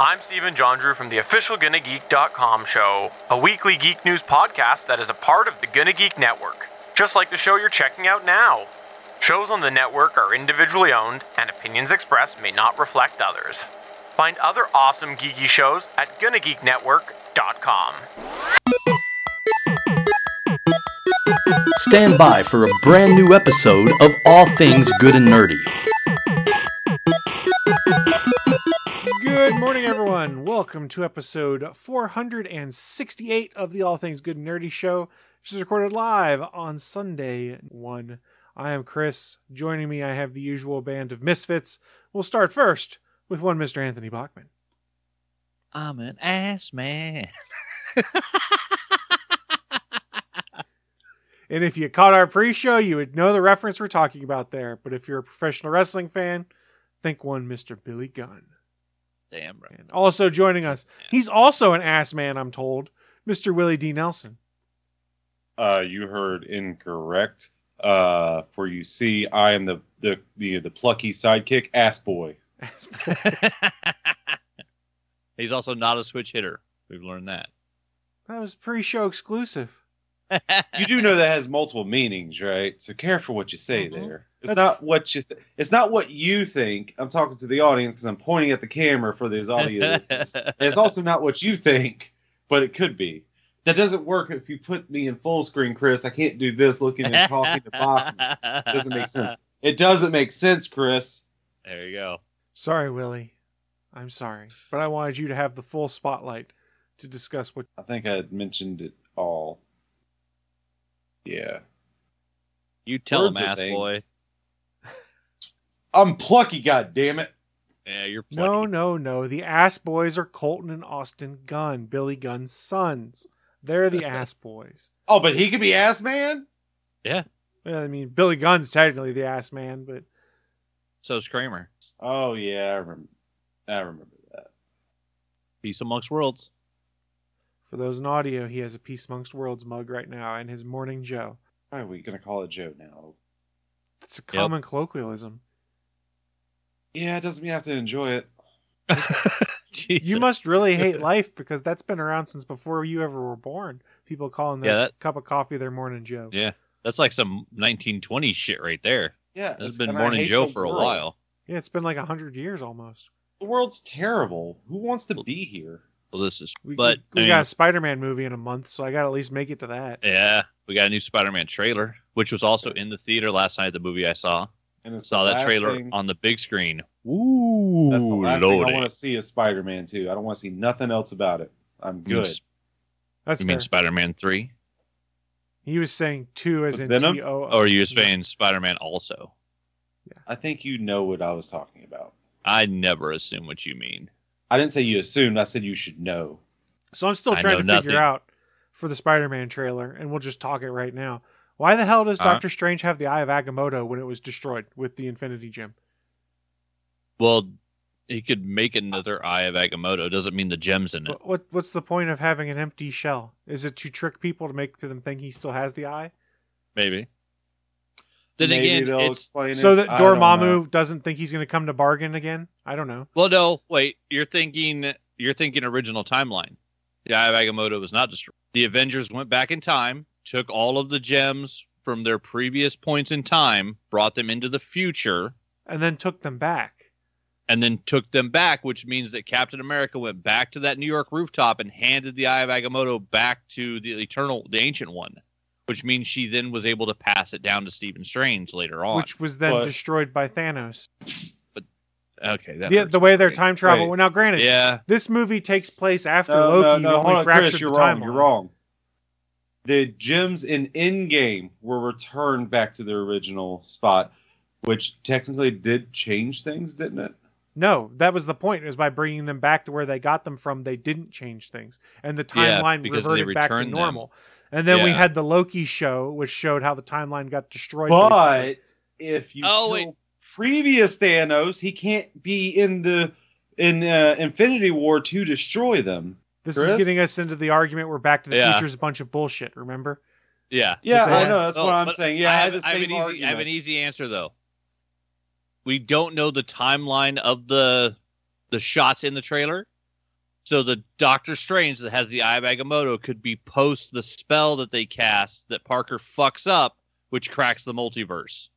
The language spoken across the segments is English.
I'm Stephen John Drew from the official GonnaGeek.com show, a weekly geek news podcast that is a part of the Gonna Geek Network, just like the show you're checking out now. Shows on the network are individually owned, and opinions expressed may not reflect others. Find other awesome geeky shows at GonnaGeekNetwork.com. Stand by for a brand new episode of All Things Good and Nerdy. Welcome to episode 468 of the All Things Good and Nerdy Show, which is recorded live on Sunday 1. I am Chris. Joining me, I have the usual band of misfits. We'll start first with one Mr. Anthony Bachman. I'm an ass man. And if you caught our pre show, you would know the reference we're talking about there. But if you're a professional wrestling fan, think one Mr. Billy Gunn. Damn right. And also joining us, he's also an ass man, I'm told, Mr. Willie D. Nelson. Uh, you heard incorrect. Uh, for you see, I am the the the, the plucky sidekick, ass boy. Ass He's also not a switch hitter. We've learned that. That was pre show exclusive. You do know that has multiple meanings, right? So careful what you say Mhm. there. It's That's- not what you. Th- it's not what you think. I'm talking to the audience because I'm pointing at the camera for those audio listeners. And it's also not what you think, but it could be. That doesn't work if you put me in full screen, Chris. I can't do this looking and talking to Bachman. Doesn't make sense. It doesn't make sense, Chris. There you go. Sorry, Willie. I'm sorry. But I wanted you to have the full spotlight to discuss what. I think I had mentioned it all. Yeah. You tell him, Words are ass things. boy. I'm plucky, God damn it! Yeah, you're No, plucky. no, no. The ass boys are Colton and Austin Gunn, Billy Gunn's sons. They're the ass boys. Oh, but he could be ass man. Yeah. Well, I mean, Billy Gunn's technically the ass man, but So's Kramer. Oh yeah, I remember. I remember that. Peace amongst worlds. For those in audio, he has a Peace Amongst Worlds mug right now and his Morning Joe. Why are we gonna call it Joe now? It's a common colloquialism. Yeah, it doesn't mean you have to enjoy it. You must really hate life because that's been around since before you ever were born. People calling their Yeah, that- cup of coffee their Morning Joe. Yeah, that's like some 1920s shit right there. Yeah, That's it's- been Morning Joe the for a while. Yeah, it's been like a hundred years almost. The world's terrible. Who wants to be here? Well, this is, We, but we, we I mean, got a Spider-Man movie in a month, so I got to at least make it to that. yeah, we got a new Spider-Man trailer, which was also in the theater last night. The movie I saw, And it's saw that trailer thing- on the big screen. Ooh, That's the last thing I want to see is Spider-Man 2. I don't want to see nothing else about it. I'm You good. s- That's you fair. mean Spider-Man three, he was saying two as With in Venom? T O. or oh, you saying Spider-Man also? I think you know what I was talking about. I never assume what you mean. I didn't say you assumed. I said you should know. So I'm still trying to know figure out for the Spider-Man trailer, and we'll just talk it right now. Why the hell does Uh-huh. Doctor Strange have the Eye of Agamotto when it was destroyed with the Infinity Gem? Well, he could make another Eye of Agamotto. Doesn't mean the gems in it. What, what what's the point of having an empty shell? Is it to trick people to make them think he still has the eye, Maybe. Then Maybe again, they'll it's explain so that I don't know. Dormammu doesn't think he's going to come to bargain again? I don't know. well, no, wait. You're thinking, you're thinking original timeline. The Eye of Agamotto was not destroyed. The Avengers went back in time, took all of the gems from their previous points in time, brought them into the future, And then took them back. and then took them back, which means that Captain America went back to that New York rooftop and handed the Eye of Agamotto back to the Eternal, the Ancient One, which means she then was able to pass it down to Stephen Strange later on. which was then But- destroyed by Thanos. But okay, that The, the way their time travel. Wait. now, granted, Yeah, this movie takes place after No, Loki, no, no, when hold we on, fractured Chris, you're the wrong. timeline. You're wrong. The gems in Endgame were returned back to their original spot, which technically did change things, didn't it? No, that was the point. Is by bringing them back to where they got them from, they didn't change things, and the timeline because they reverted back to normal. them. Normal. And then we had the Loki show, which showed how the timeline got destroyed. basically. But if you Oh, kill wait. previous Thanos, he can't be in the in uh, Infinity War to destroy them. this is getting us into the argument where Back to the Yeah. Future is a bunch of bullshit. Remember? yeah. Yeah, But I know. That's Oh, what I'm saying. Yeah, I I have, I have same an easy, I have an easy answer though. We don't know the timeline of the the shots in the trailer, So the Doctor Strange that has the Eye of Agamotto could be post the spell that they cast that Parker fucks up, which cracks the multiverse.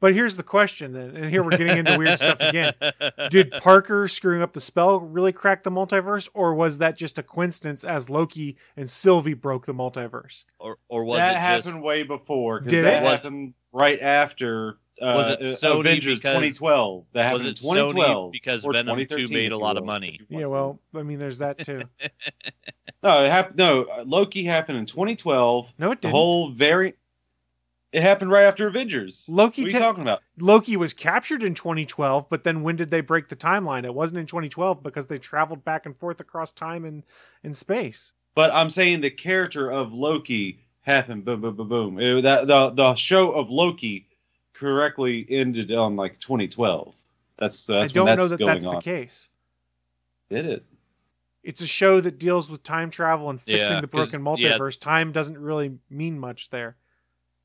But here's the question and here we're getting into weird stuff again. Did Parker screwing up the spell really crack the multiverse, or was that just a coincidence as Loki and Sylvie broke the multiverse? or or was that it happened just way before. 'cause Did that it? happened right after uh, Was it uh, Sony Avengers because- 2012? That was it 2012 Sony because or Venom 2 made a lot of money? Yeah, well, I mean, there's that too. no, it happened. No, uh, Loki happened in 2012. No, it didn't. The whole very. It happened right after Avengers. Loki What are you te- talking about? Loki was captured in 2012, but then when did they break the timeline? It wasn't in 2012 because they traveled back and forth across time and in space. But I'm saying the character of Loki happened. Boom, boom, boom, boom. It- that the the show of Loki correctly ended on like 2012. That's uh, that's I don't when know that's that going that's on. the case. Did it? It's a show that deals with time travel and fixing Yeah, the 'cause- broken yeah. multiverse. Time doesn't really mean much there.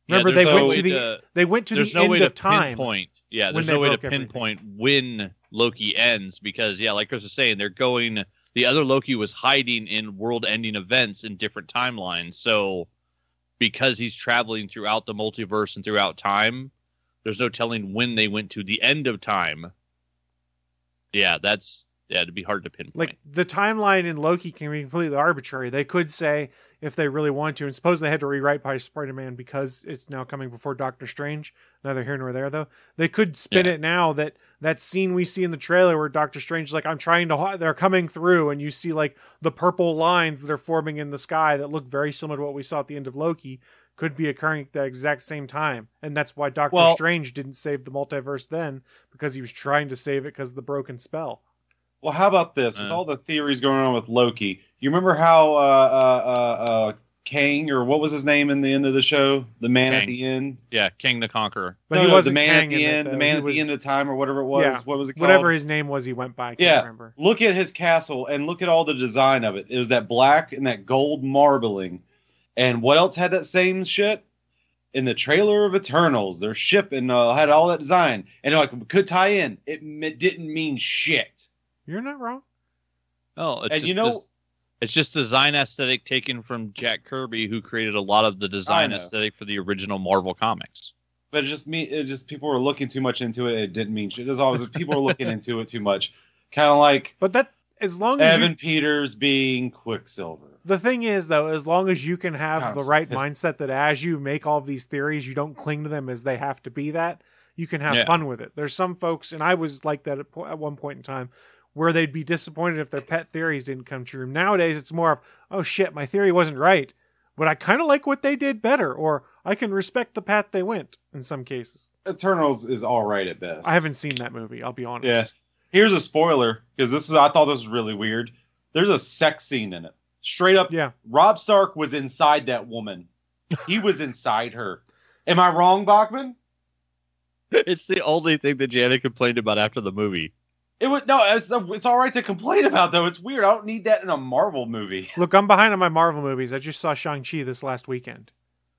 Remember, there's they no went to the to- they went to the no end way to of time. pinpoint. Yeah, there's no way to broke everything. pinpoint when Loki ends because yeah, like Chris was saying, they're going. The other Loki was hiding in world-ending events in different timelines. So because he's traveling throughout the multiverse and throughout time, there's no telling when they went to the end of time. Yeah, that's yeah, it'd be hard to pinpoint. Like the timeline in Loki can be completely arbitrary. They could say if they really want to, and suppose they had to rewrite by Spider-Man because it's now coming before Doctor Strange. Neither here nor there, though. They could spin Yeah. it now that that scene we see in the trailer where Doctor Strange is like, "I'm trying to," hi-" they're coming through, and you see like the purple lines that are forming in the sky that look very similar to what we saw at the end of Loki. Could be occurring at the exact same time, and that's why Doctor Well- Strange didn't save the multiverse then because he was trying to save it because of the broken spell. Well, how about this? With Uh. all the theories going on with Loki, you remember how uh, uh, uh, uh, Kang or what was his name in the end of the show? The man at the end. yeah, King the Conqueror. But No, he no, wasn't the man Kang at the in it, end. the man He at was- the end of time or whatever it was. Yeah, What was it called? whatever his name was he went by. I can't Yeah. remember. Look at his castle and look at all the design of it. It was that black and that gold marbling. And what else had that same shit? In the trailer of Eternals, their ship and uh, had all that design. And like we could tie in. It, m- didn't mean shit. You're not wrong. Oh, it's And just, you know- des- it's just design aesthetic taken from Jack Kirby, who created a lot of the design aesthetic for the original Marvel comics. But it just me. It just people were looking too much into it. It didn't mean shit. As always, people were looking into it too much. Kind of like But that as long as Evan you, Peters being Quicksilver. The thing is though, as long as you can have God, the right mindset that as you make all these theories, you don't cling to them as they have to be that. You can have Yeah. fun with it. There's some folks, and I was like that at, po- at one point in time, where they'd be disappointed if their pet theories didn't come true. Nowadays, it's more of, oh shit, my theory wasn't right, but I kind of like what they did better, or I can respect the path they went. In some cases, Eternals is all right at best. I haven't seen that movie. I'll be honest. Yeah. Here's a spoiler because this is I thought this was really weird. There's a sex scene in it. Straight up, Yeah. Robb Stark was inside that woman. He was inside her. Am I wrong, Bachman? It's the only thing that Janet complained about after the movie. It was no. It's it's all right to complain about though. It's weird. I don't need that in a Marvel movie. Look, I'm behind on my Marvel movies. I just saw Shang Chi this last weekend.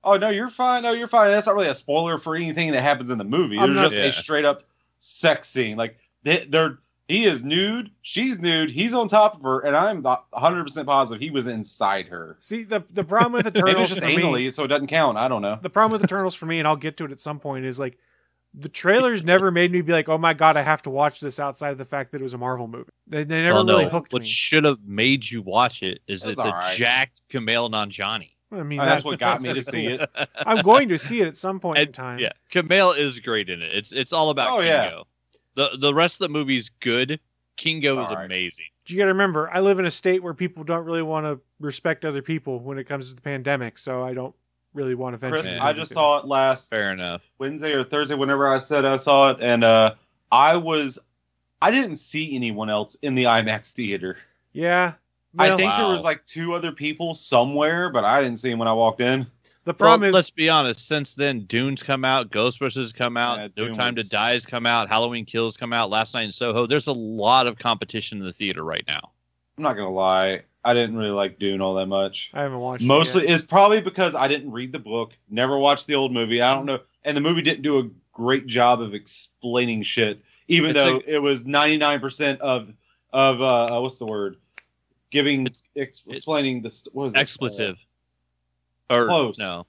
Oh no, you're fine. No, you're fine. That's not really a spoiler for anything that happens in the movie. I'm There's just Yeah. a straight up sex scene. Like they, they're he is nude, she's nude, he's on top of her, and I'm 100 percent positive he was inside her. See the the problem with Maybe it's Eternals just for anally, me. so it doesn't count. I don't know. The problem with Eternals for me, and I'll get to it at some point, is like the trailers never made me be like, "Oh my god, I have to watch this." Outside of the fact that it was a Marvel movie, they, they never well, really no, hooked what me. What should have made you watch it is That's it's a alright. jacked Kumail Nanjiani. I mean, Oh, that's that- what got that's me to see it. I'm going to see it at some point in time. Yeah, Kumail is great in it. It's it's all about Oh, Kingo. yeah. The the rest of the movie's good. Kingo is Alright. amazing. You got to remember, I live in a state where people don't really want to respect other people when it comes to the pandemic, so I don't really want to venture. Chris, I just saw it last Fair enough. Wednesday or Thursday, whenever I said I saw it, and uh, I was, I didn't see anyone else in the IMAX theater. Yeah. I Well, think there was like two other people somewhere, but I didn't see them when I walked in. The problem well, is let's be honest. Since then, Dune's come out, Ghostbusters come out, Yeah, No Dune Time was- to Die has come out, Halloween Kills come out, Last Night in Soho. There's a lot of competition in the theater right now. I'm not gonna lie, I didn't really like Dune all that much. I haven't watched. it Mostly, yet. it's probably because I didn't read the book, never watched the old movie. I don't know, and the movie didn't do a great job of explaining shit, even It's though a- it was 99% of of uh, uh, what's the word? Giving ex- it- explaining the what was it? Or Close. no. Uh, you're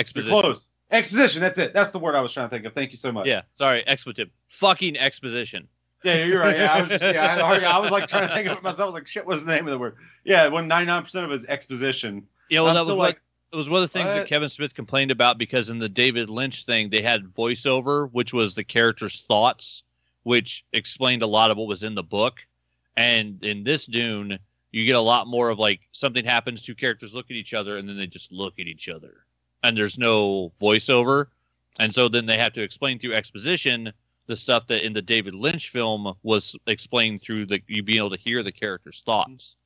Exposition. close. Exposition. That's it. That's the word I was trying to think of. Thank you so much. Yeah, sorry, expletive. Fucking exposition. Yeah, you're right. Yeah, I was, just, yeah, I, I was like trying to think of it myself. I was like, shit, what's the name of the word? Yeah, when 99% of it is exposition. Yeah, well, I'm that was what, like, it was one of the things that? Kevin Smith complained about because in the David Lynch thing they had voiceover, which was the character's thoughts, which explained a lot of what was in the book. And in this Dune, you get a lot more of like something happens, two characters look at each other, and then they just look at each other, and there's no voiceover, and so then they have to explain through exposition the stuff that in the David Lynch film was explained through the you being able to hear the character's thoughts.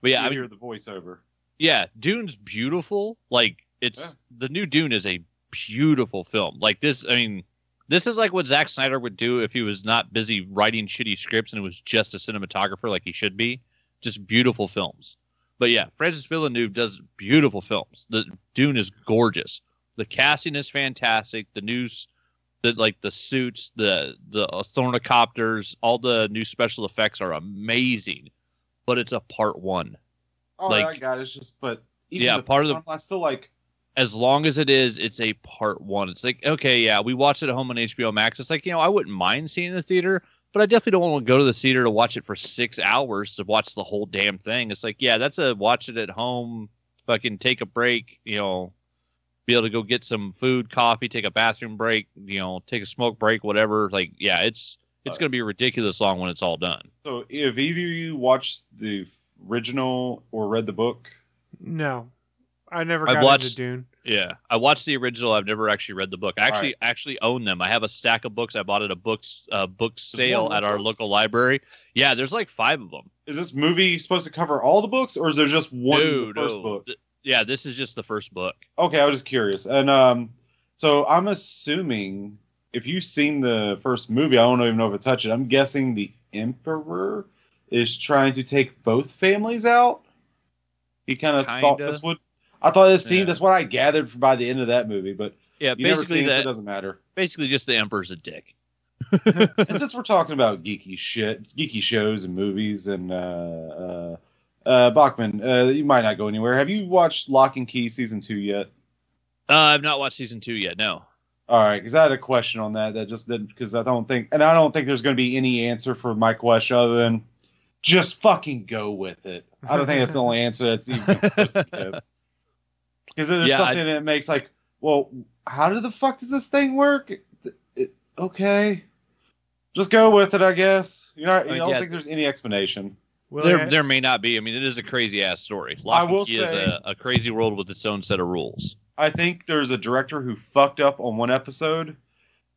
But yeah, you I mean, hear the voiceover. yeah, Dune's beautiful. Like it's Yeah. the new Dune is a beautiful film. Like this, I mean, this is like what Zack Snyder would do if he was not busy writing shitty scripts and it was just a cinematographer like he should be. Just beautiful films. But yeah, Francis Villeneuve does beautiful films. The Dune is gorgeous. The casting is fantastic. The news, the like the suits, the the ornithopters, all the new special effects are amazing. But it's a part one. Oh, Like- I got it. It's just, but even Yeah, the part of the- one, I still like. as long as it is, it's a part one. It's like, okay, yeah, we watched it at home on HBO Max. It's like, you know, I wouldn't mind seeing the theater, but I definitely don't want to go to the theater to watch it for six hours to watch the whole damn thing. It's like, yeah, that's a watch it at home, fucking take a break, you know, be able to go get some food, coffee, take a bathroom break, you know, take a smoke break, whatever. Like, yeah, it's it's Uh, gonna be ridiculous long when it's all done. So, if either of you watched the original or read the book, No, I never I've got watched- into Dune. Yeah, I watched the original. I've never actually read the book. I actually actually own them. I have a stack of books. I bought at a books uh, book sale at our book? local library. Yeah, there's like five of them. is this movie supposed to cover all the books, or is there just one no, the first no. book? Th- yeah, this is just the first book. Okay, I was just curious. And um, so I'm assuming if you've seen the first movie, I don't even know if it touched it. I'm guessing the Emperor is trying to take both families out. He kind of thought this would. I thought this seemed. Yeah. That's what I gathered by the end of that movie. But Yeah, you never basically seen it, so it that. doesn't matter. Basically, just the emperor's a dick. and since we're talking about geeky shit, geeky shows and movies, and uh, uh, uh, Bachman, uh, you might not go anywhere. Have you watched Locke and Key season two yet? Uh, I've not watched season two yet. No. All right, because I had a question on that. That just didn't because I don't think, and I don't think there's going to be any answer for my question other than just fucking go with it. I don't think that's the only answer that's even supposed to give. Because there's Yeah, something that makes like, well, how did the fuck does this thing work? It- it- okay, just go with it, I guess. You know, you Uh, don't yeah. think there's any explanation. Will there, I- there may not be. I mean, it is a crazy ass story. I Locke and will say- is a, a crazy world with its own set of rules. I think there's a director who fucked up on one episode.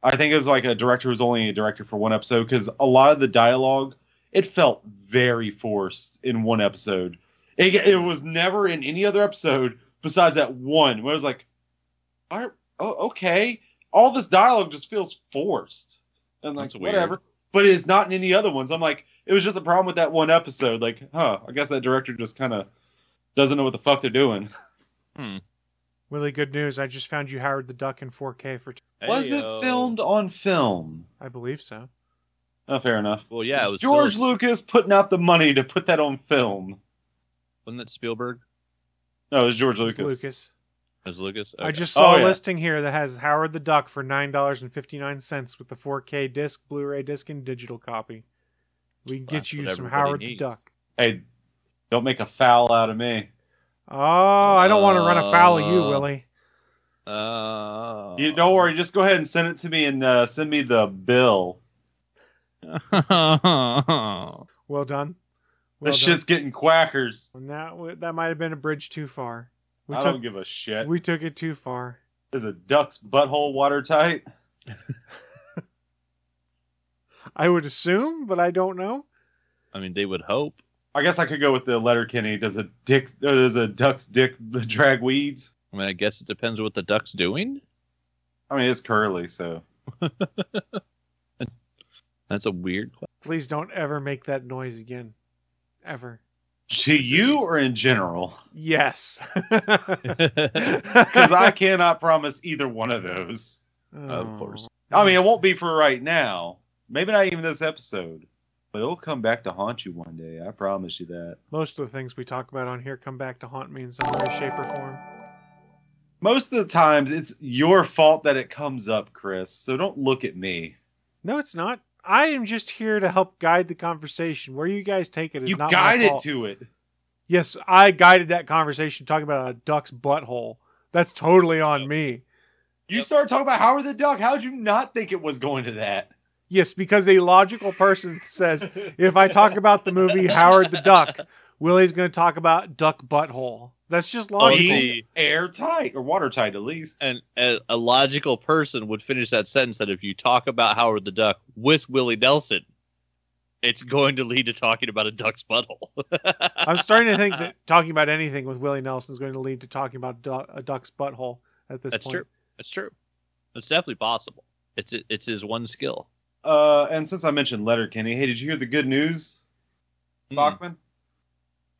I think it was like a director who's only a director for one episode because a lot of the dialogue it felt very forced in one episode. It, it was never in any other episode besides that one where it was like, "Are- oh, okay, all this dialogue just feels forced and like That's weird. whatever. But it is not in any other ones. I'm like, it was just a problem with that one episode. Like, huh? I guess that director just kind of doesn't know what the fuck they're doing. Hmm. Really good news. I just found you Howard the Duck in 4K for. T- Was it filmed on film? I believe so. Oh, fair enough. Well, yeah, it was George still, Lucas putting out the money to put that on film. Wasn't it Spielberg? No, it was George It was Lucas. Lucas. It was Lucas. I just saw Oh, a yeah. listing here that has Howard the Duck for nine dollars and fifty nine cents with the 4K disc, Blu-ray disc, and digital copy. We can get That's you some everybody Howard the. Duck. Hey, don't make a foul out of me. Oh, I don't want to run a foul of you, Uh, Willie. Uh, You don't worry. Just go ahead and send it to me and uh, send me the bill. Well done. Well this done. shit's getting quackers. And that that might have been a bridge too far. We I took don't give a shit. we took it too far. Is a duck's butthole watertight? I would assume, but I don't know. I mean, they would hope. I guess I could go with the Letterkenny. Does a dick? uh, Does a duck's dick drag weeds? I mean, I guess it depends what the duck's doing. I mean, it's curly, so That's a weird question. Please don't ever make that noise again. Ever. to you or in general? Yes. Because I cannot promise either one of those. Of oh, course. I mean, it won't be for right now. Maybe not even this episode. But it'll come back to haunt you one day. I promise you that. Most of the things we talk about on here come back to haunt me in some way, shape, or form. Most of the times, it's your fault that it comes up, Chris. So don't look at me. No, it's not. I am just here to help guide the conversation. Where you guys take it is You not guide my fault. to it. Yes, I guided that conversation talking about a duck's butthole. That's totally on me. You started talking about Howard the Duck. How'd you not think it was going to that? Yes, because a logical person says if I talk about the movie Howard the Duck, Willie's going to talk about duck butthole. That's just Oh, logical. see, Airtight or watertight, at least. and a, a logical person would finish that sentence that if you talk about Howard the Duck with Willie Nelson, it's going to lead to talking about a duck's butthole. I'm starting to think that talking about anything with Willie Nelson is going to lead to talking about du- a duck's butthole at this point. That's point. true. That's true. It's definitely possible. It's it's his one skill. Uh, and since I mentioned Letterkenny, hey, did you hear the good news, Bachman? Bachman?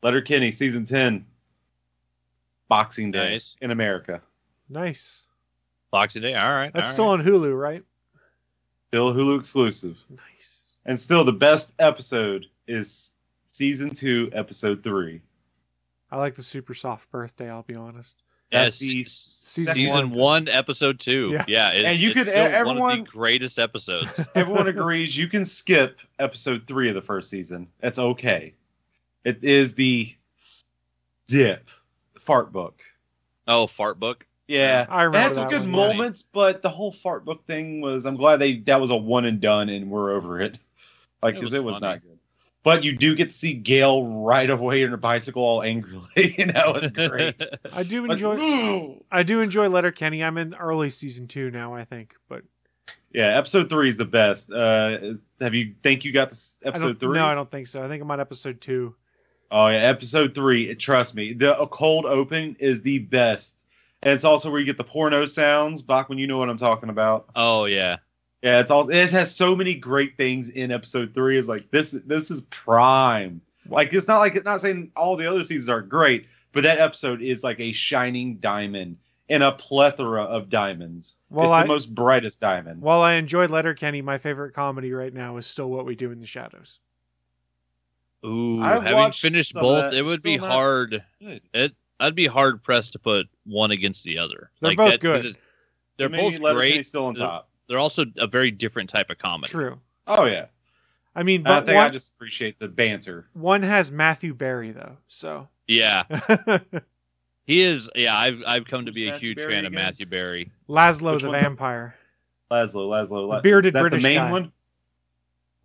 Letterkenny season ten, Boxing Day Nice. in America. Nice. Boxing Day. All right. That's all still right. on Hulu, right? Still Hulu exclusive, Nice. and still the best episode is season two, episode three. I like the super soft birthday, I'll be honest. That's Yeah, the se- Season season one. one. episode two. Yeah. Yeah, it- And you it's could- still one of everyone- the greatest episodes. Everyone agrees you can skip episode three of the first season. That's okay. It is the dip fart book. oh, fart book. Yeah, I remember it had some that good one. moments, but the whole fart book thing was. I'm glad they that was a one and done, and we're over it. Like, It because was it was not good. But you do get to see Gail right away on her bicycle, all angrily, and that was great. I do enjoy "Ooh." I do enjoy Letterkenny. I'm in early season 2 now, I think, but yeah, episode three is the best. Uh, have you think you got this episode three? No, I don't think so. I think I'm on episode 2. Oh yeah, episode three. Trust me, the a cold open is the best, and it's also where you get the porno sounds. Bachman, you know what I'm talking about. oh yeah. Yeah, it's all. It has so many great things in episode three. Is like this. This is prime. Like it's not like it's not saying all the other seasons are great, but that episode is like a shining diamond in a plethora of diamonds. Well, it's I- the most brightest diamond. While I enjoyed Letterkenny, my favorite comedy right now is still What We Do in the Shadows. Ooh, I've having finished both, it would be not hard. good. It I'd be hard pressed to put one against the other. They're both 'cause good. it's- They're To both Letterkenny's great. Still on They're- top. They're also a very different type of comedy. True. Oh yeah. I mean, And I but think I just appreciate the banter. one has Matthew Berry though, so Yeah, he is. Yeah, I've I've come to be a huge Berry fan of? Matthew Berry. Laszlo Which the vampire, Laszlo, Laszlo, La- The bearded is that British the main guy. one.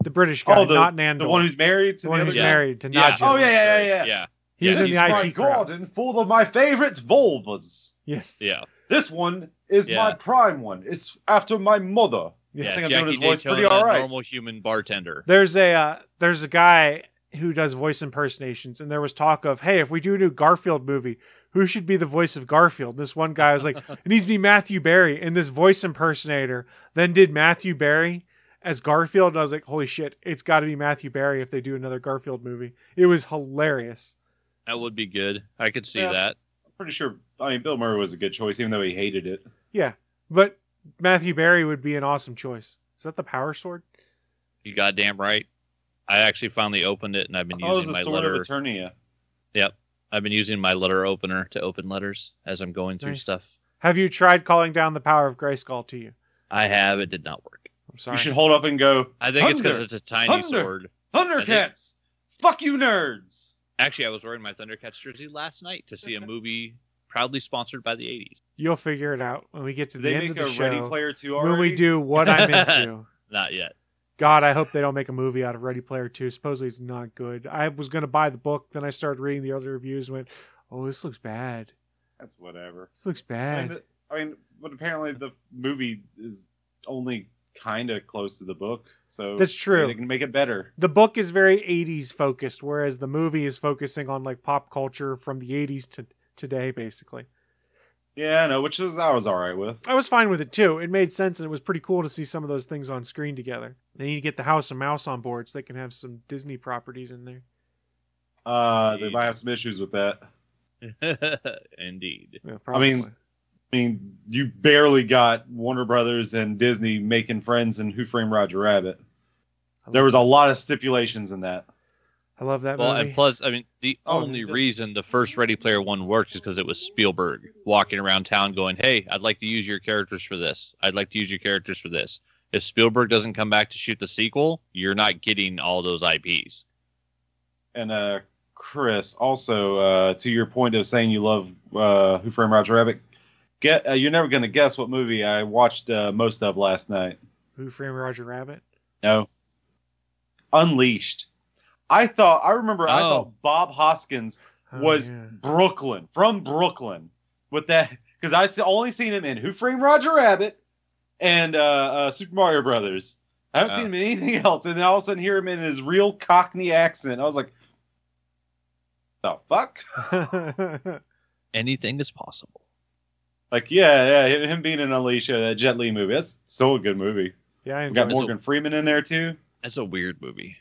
The British guy, Oh, the not Nandor. The one who's married to The one who's Yeah. guy? married to Yeah. Nadja. Oh, yeah, yeah, yeah. yeah, He was Yeah, in the He's IT crowd. garden full of my favorite vulvas. Yes. yeah. This one is Yeah. my prime one. It's after my mother. Yeah, I think I'm Jackie doing his voice pretty all right. normal human bartender. There's a uh, there's a guy who does voice impersonations, and there was talk of, hey, if we do a new Garfield movie, who should be the voice of Garfield? And this one guy was like, it needs to be Matthew Berry, and this voice impersonator then did Matthew Berry as Garfield. And I was like, holy shit, it's got to be Matthew Berry if they do another Garfield movie. It was hilarious. That would be good. I could see Yeah. that. I'm pretty sure. I mean, Bill Murray was a good choice, even though he hated it. Yeah, but Matthew Berry would be an awesome choice. Is that the Power Sword? You goddamn right. I actually finally opened it, and I've been Oh, it was using the my sword letter. of Eternia. I've been using my letter opener to open letters as I'm going through Nice. stuff. Have you tried calling down the power of Grayskull to you? I have. It did not work. I'm sorry. You should hold up and go, I think it's because it's a tiny Thunder! sword. Thundercats! Fuck you, nerds! Actually, I was wearing my Thundercats jersey last night to see a movie proudly sponsored by the 80s. You'll figure it out when we get to Did the they end of the a show. Ready Player 2 already? when we do what I'm into. Not yet. God, I hope they don't make a movie out of Ready Player 2. Supposedly it's not good. I was going to buy the book, then I started reading the other reviews and went, oh, this looks bad. That's whatever. This looks I mean, bad. the- I mean, but apparently the movie is only kind of close to the book, so That's true. They can make it better. The book is very 80s focused, whereas the movie is focusing on like pop culture from the 80s to today, basically. Yeah, I know, which is I was all right with. I was fine with it too. It made sense and it was pretty cool to see some of those things on screen together. They need to get the House of Mouse on board so they can have some Disney properties in there. Uh, they might have some issues with that. Indeed. Yeah, I probably. mean, I mean, you barely got Warner Brothers and Disney making friends in Who Framed Roger Rabbit. There was a lot of stipulations in that. I love that Well, movie. and plus, I mean, the Oh, only dude. reason the first Ready Player One worked is because it was Spielberg walking around town going, "Hey, I'd like to use your characters for this. I'd like to use your characters for this." If Spielberg doesn't come back to shoot the sequel, you're not getting all those IPs. And uh, Chris, also uh, to your point of saying you love uh, Who Framed Roger Rabbit, get uh, you're never gonna guess what movie I watched uh, most of last night. Who Framed Roger Rabbit? No, Unleashed. I thought I remember I Oh. thought Bob Hoskins Oh, was yeah. Brooklyn from Brooklyn with that because I only seen him in Who Framed Roger Rabbit and uh, uh, Super Mario Brothers. I haven't Oh. seen him in anything else, and then all of a sudden hear him in his real Cockney accent. I was like, "The fuck!" Anything is possible. Like, yeah, yeah, him- him being in Alicia, that Jet Li movie. That's still a good movie. yeah, I We got it. It's a- Morgan Freeman in there too. That's a weird movie.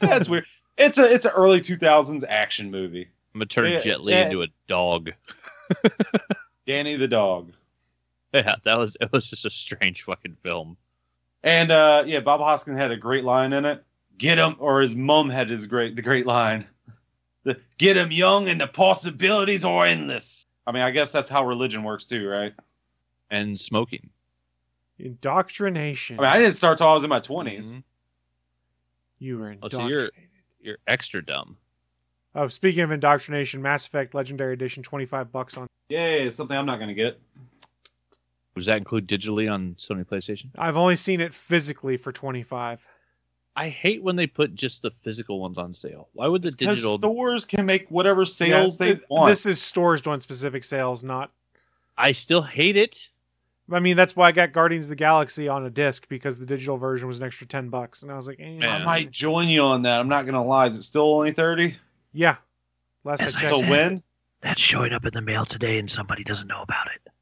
That's weird. It's a it's an early two thousands action movie. I'm gonna turn Yeah, Jet Li yeah. into a dog. Danny the dog. Yeah, that was it. Was just a strange fucking film. And uh, yeah, Bob Hoskins had a great line in it. Get him, or his mom had his great the great line. The, Get him young, and the possibilities are endless. I mean, I guess that's how religion works too, right? And smoking. Indoctrination. I mean, I didn't start till I was in my 20s Mhm. you were Oh, so you're- indoctrinated. You're extra dumb. Oh, speaking of indoctrination, Mass Effect Legendary Edition, twenty five bucks on. Yay, it's something I'm not gonna get. Does that include digitally on Sony PlayStation? I've only seen it physically for twenty five. I hate when they put just the physical ones on sale. Why would the Because digital? stores can make whatever sales they want. This is stores doing specific sales, not. I still hate it. I mean, that's why I got Guardians of the Galaxy on a disc because the digital version was an extra ten bucks, and I was like, eh, I might join you on that. I'm not gonna lie. Is it still only thirty? yeah. Last As I I checked, So when? That's showing up in the mail today and somebody doesn't know about it.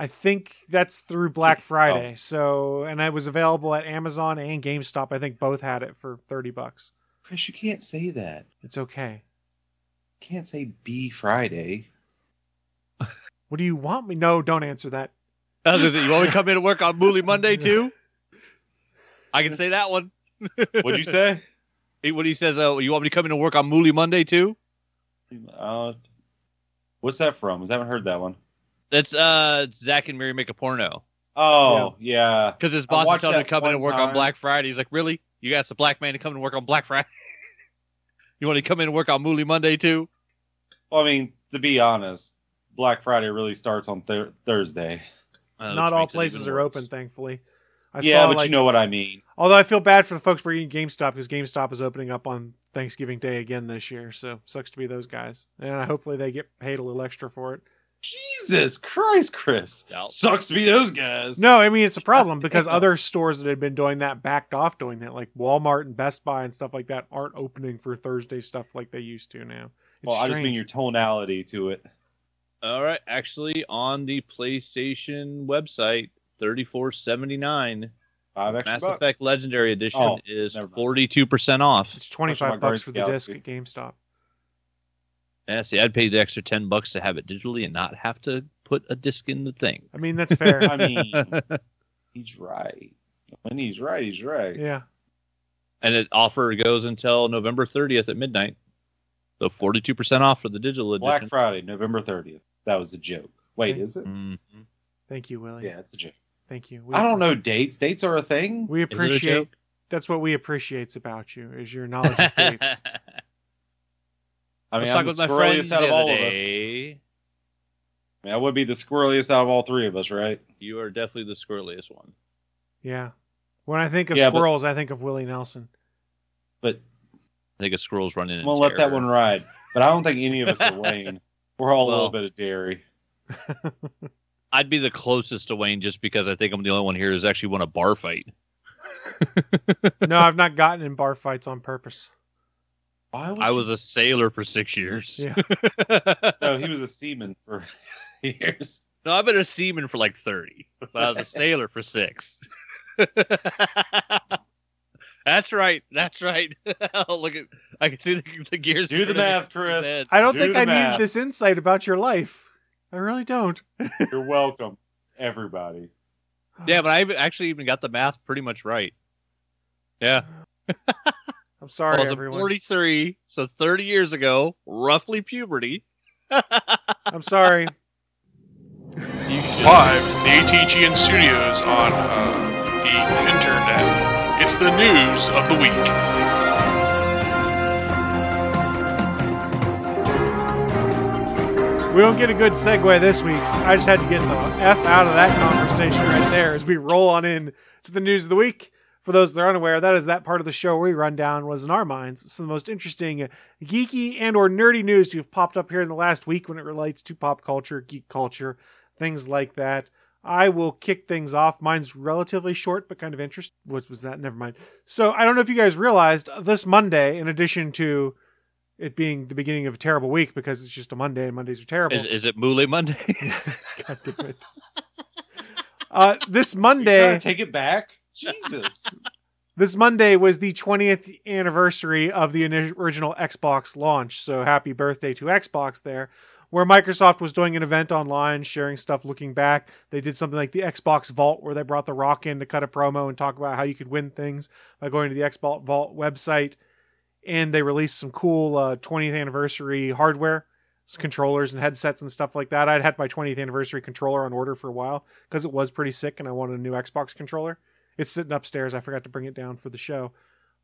I think that's through Black Friday. So, and it was available at Amazon and GameStop. I think both had it for thirty bucks. Chris, you can't say that. It's okay. You can't say B Friday. What do you want me? No, don't answer that. I was gonna say, you want me to come in and work on Mooly Monday too? I can say that one. What'd you say? What When he says, "Oh, you want me to come in and work on Mooly Monday too?" Uh, what's that from? I haven't heard that one. That's uh, Zack and Miri make a porno Oh yeah. because his boss is telling him to come in and work on. Black Friday. He's like, "Really? You asked a black man to come and work on Black Friday? you want to come in and work on Mooly Monday too?" Well, I mean, to be honest, Black Friday really starts on thir- Thursday. Uh, Not all places are worse. open, thankfully. I yeah, saw but like, you know what I mean. although I feel bad for the folks working GameStop because GameStop is opening up on Thanksgiving Day again this year. So sucks to be those guys, and hopefully they get paid a little extra for it. Jesus Christ, Chris. Doubt. Sucks to be those guys. No, I mean it's a problem because other stores that had been doing that backed off doing that, like Walmart and Best Buy and stuff like that, aren't opening for Thursday stuff like they used to now. It's Well, I just mean your tonality to it. All right, actually, on the PlayStation website, thirty-four seventy-nine. Five extra Mass bucks. Effect Legendary Edition Oh, is forty-two percent off. It's twenty Especially five my bucks for the Guardians disc at GameStop. Yeah, see, I'd pay the extra ten bucks to have it digitally and not have to put a disc in the thing. I mean that's fair. I mean, he's right. When he's right, he's right. yeah. and it offer goes until November 30th at midnight. So 42% off for the digital edition. Black. Friday, November 30th. That was a joke. Wait, Okay. is it? Mhm. Thank you, Willie. Yeah, it's a joke. Thank you. We, I don't know dates. Dates are a thing. We appreciate that's what we appreciates about you is your knowledge of dates. I mean, Let's I'm talk the with my friends squirreliest out of other all of us. I mean, I would be the squirreliest out of all three of us, right? You are definitely the squirreliest one. Yeah. When I think of Yeah, but- squirrels, I think of Willie Nelson. But I think a squirrel's running in I'm gonna let that one ride. But I don't think any of us are Wayne. We're all a little bit of dairy. I'd be the closest to Wayne just because I think I'm the only one here who's actually won a bar fight. no, I've not gotten in bar fights on purpose. Why would I you- was a sailor for six years. Yeah. no, he was a seaman for years. No, I've been a seaman for like 30, but I was a sailor for six. that's right. That's right. oh, look at, I can see the, the gears. Do the math, Chris. head. I don't Do think I math. needed this insight about your life. I really don't. You're welcome, everybody. Yeah, but I actually even got the math pretty much right. Yeah. Uh, I'm sorry, I was everyone. 43, so 30 years ago, roughly puberty. I'm sorry. You Live from the ATGN studios on uh, the internet. It's the news of the week. We don't get a good segue this week. I just had to get the F out of that conversation right there as we roll on in to the news of the week. For those that are unaware, that is that part of the show where we run down was in our minds some of the most interesting geeky and or nerdy news to have popped up here in the last week when it relates to pop culture, geek culture, things like that. I will kick things off. Mine's relatively short, but kind of interesting. What was that? Never mind. So I don't know if you guys realized this Monday, in addition to it being the beginning of a terrible week because it's just a Monday and Mondays are terrible. Is, is it Mule Monday? God damn it. Uh, this Monday, take it back. Jesus. this Monday was the 20th anniversary of the original Xbox launch. So happy birthday to Xbox there. Where Microsoft was doing an event online, sharing stuff looking back. They did something like the Xbox Vault, where they brought The Rock in to cut a promo and talk about how you could win things by going to the Xbox Vault website. And they released some cool uh, 20th anniversary hardware, controllers and headsets and stuff like that. I'd had my 20th anniversary controller on order for a while because it was pretty sick and I wanted a new Xbox controller. It's sitting upstairs. I forgot to bring it down for the show.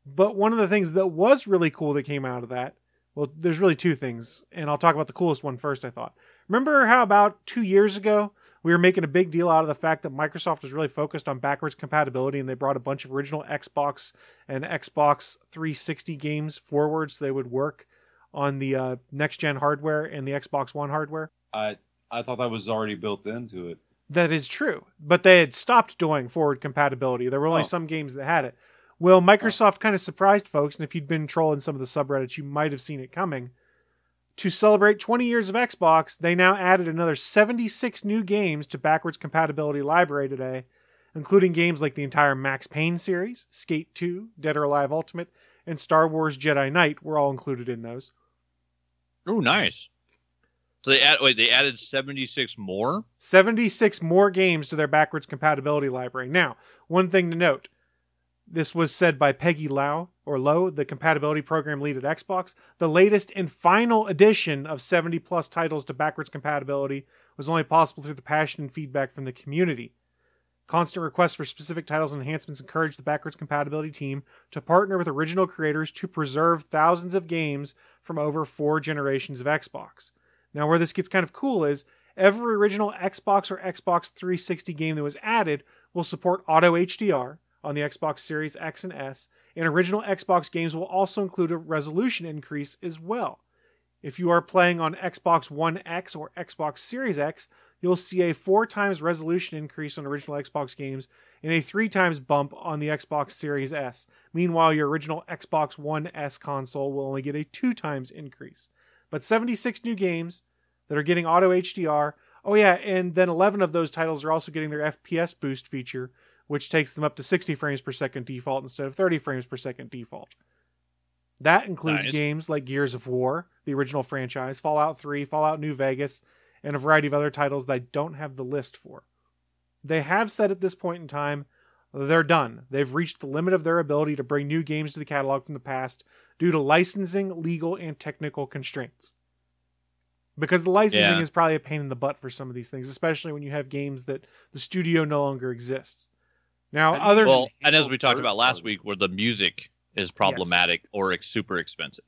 But one of the things that was really cool that came out of that, well, there's really two things, and I'll talk about the coolest one first, I thought. Remember how about two years ago we were making a big deal out of the fact that Microsoft was really focused on backwards compatibility and they brought a bunch of original Xbox and Xbox 360 games forward so they would work on the uh, next gen hardware and the Xbox One hardware? I I thought that was already built into it. That is true, but they had stopped doing forward compatibility. There were only Oh. some games that had it. Well, Microsoft oh. kind of surprised folks, and if you'd been trolling some of the subreddits, you might have seen it coming. To celebrate 20 years of Xbox, they now added another 76 new games to backwards compatibility library today, including games like the entire Max Payne series, Skate 2, Dead or Alive Ultimate, and Star Wars Jedi Knight were all included in those. oh, nice. So they add wait, they added 76 more? 76 more games to their backwards compatibility library. Now, one thing to note this was said by Peggy Lau, or Lowe, the compatibility program lead at Xbox. The latest and final addition of 70 plus titles to backwards compatibility was only possible through the passion and feedback from the community. Constant requests for specific titles and enhancements encouraged the backwards compatibility team to partner with original creators to preserve thousands of games from over four generations of Xbox. Now, where this gets kind of cool is every original Xbox or Xbox 360 game that was added will support auto HDR on the Xbox Series X and S, and original Xbox games will also include a resolution increase as well. If you are playing on Xbox One X or Xbox Series X, you'll see a four times resolution increase on original Xbox games and a three times bump on the Xbox Series S. Meanwhile, your original Xbox One S console will only get a two times increase. But 76 new games that are getting auto HDR. Oh, yeah, and then 11 of those titles are also getting their FPS boost feature, which takes them up to 60 frames per second default instead of 30 frames per second default. That includes Nice. games like Gears of War, the original franchise, Fallout 3, Fallout New Vegas, and a variety of other titles that I don't have the list for. They have said at this point in time they're done. They've reached the limit of their ability to bring new games to the catalog from the past due to licensing, legal, and technical constraints. Because the licensing Yeah. is probably a pain in the butt for some of these things, especially when you have games that the studio no longer exists. Now, How do you other Well, and as we talked about last week, where the music is problematic or ex- super expensive.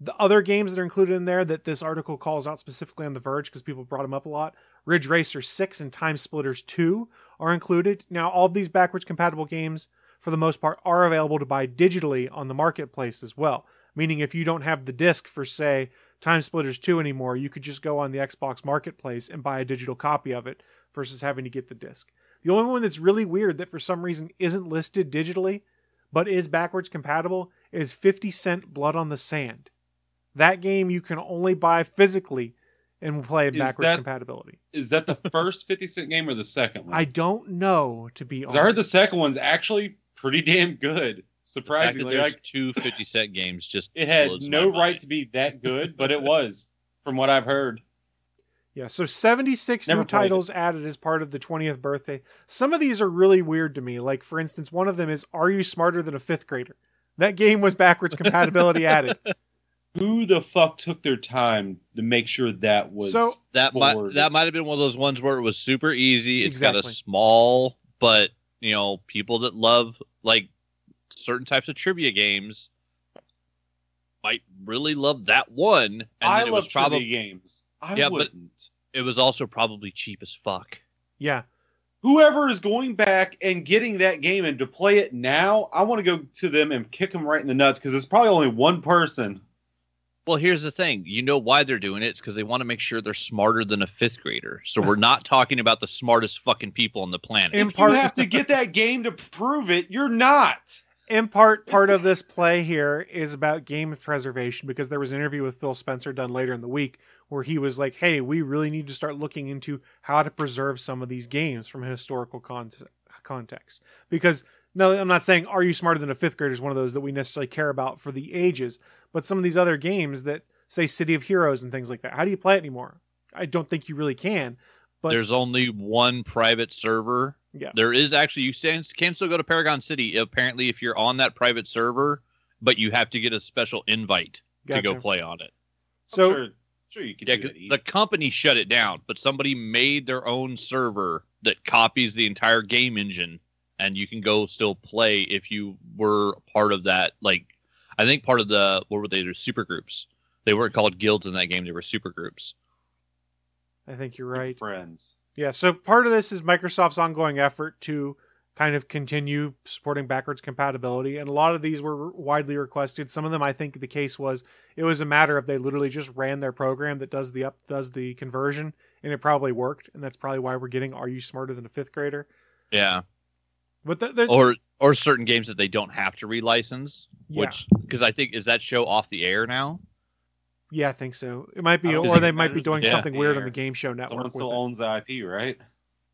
the other games that are included in there that this article calls out specifically on The Verge because people brought them up a lot. Ridge Racer 6 and TimeSplitters 2 are included. Now, all of these backwards compatible games, for the most part, are available to buy digitally on the marketplace as well. Meaning, if you don't have the disc for, say, TimeSplitters 2 anymore, you could just go on the Xbox marketplace and buy a digital copy of it versus having to get the disc. The only one that's really weird that for some reason isn't listed digitally but is backwards compatible is 50 Cent Blood on the Sand. That game you can only buy physically and play in backwards that- compatibility. Is that the first 50 Cent game or the second one? I don't know to be 'Cause I heard the second one's actually pretty damn good. The fact that Surprisingly, like two 50 cent games just it had blows no my right mind. to be that good, but it was, from what I've heard. Yeah, so 76 Never new played it. titles added as part of the 20th birthday. Some of these are really weird to me. Like, for instance, one of them is Are You Smarter Than a Fifth Grader? That game was backwards compatibility added. Who the fuck took their time to make sure that was So That might that might have been one of those ones where it was super easy. It's got Exactly. a small, but you know, people that love like certain types of trivia games might really love that one. And I it love was probably trivia games. I Yeah, but- wouldn't. it was also probably cheap as fuck. yeah, Whoever is going back and getting that game and to play it now, I want to go to them and kick them right in the nuts because there's probably only one person. Well, here's the thing. You know why they're doing it? It's because they want to make sure they're smarter than a fifth grader. So we're not talking about the smartest fucking people on the planet. In part- you have to get that game to prove it, you're not. in part, part of this play here is about game preservation because there was an interview with Phil Spencer done later in the week where he was like, "Hey, we really need to start looking into how to preserve some of these games from a historical con- context." Because no, I'm not saying "Are you smarter than a fifth grader" is one of those that we necessarily care about for the ages, but some of these other games that say City of Heroes and things like that, how do you play it anymore? I don't think you really can. But There's only one private server. Yeah. There is actually you can, can still go to Paragon City apparently if you're on that private server, but you have to get a special invite to go play on it. so I'm sure, sure you could Yeah, do 'cause that easy. the company shut it down, but somebody made their own server that copies the entire game engine, and you can go still play if you were part of that. Like, I think part of the what were they? They're super groups. They weren't called guilds in that game; they were super groups. I think you're right. friends. Yeah, so part of this is Microsoft's ongoing effort to kind of continue supporting backwards compatibility, and a lot of these were widely requested. Some of them, I think, the case was it was a matter of they literally just ran their program that does the up does the conversion, and it probably worked, and that's probably why we're getting "Are you smarter than a fifth grader?" Yeah, But th- there's, or or certain games that they don't have to relicense, Yeah. which because I think is that show off the air now. yeah, I think so. It might be, I or they might be doing yeah. something weird on the Game Show Someone Network. still with it. owns the IP, right?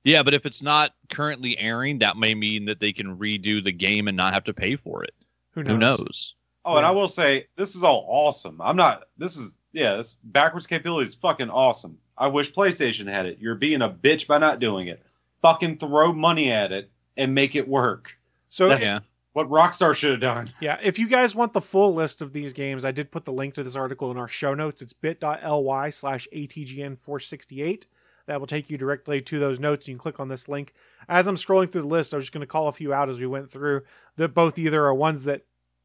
Yeah, but if it's not currently airing, that may mean that they can redo the game and not have to pay for it. Who knows? Who knows? Oh, and I will say this is all awesome. I'm not. This is yeah. This backwards capability is fucking awesome. I wish PlayStation had it. You're being a bitch by not doing it. Fucking throw money at it and make it work. So That's- Yeah. What Rockstar should have done. Yeah, if you guys want the full list of these games, I did put the link to this article in our show notes. It's bit.ly slash ATGN468. That will take you directly to those notes. You can click on this link. As I'm scrolling through the list, I was just going to call a few out as we went through that both either are ones that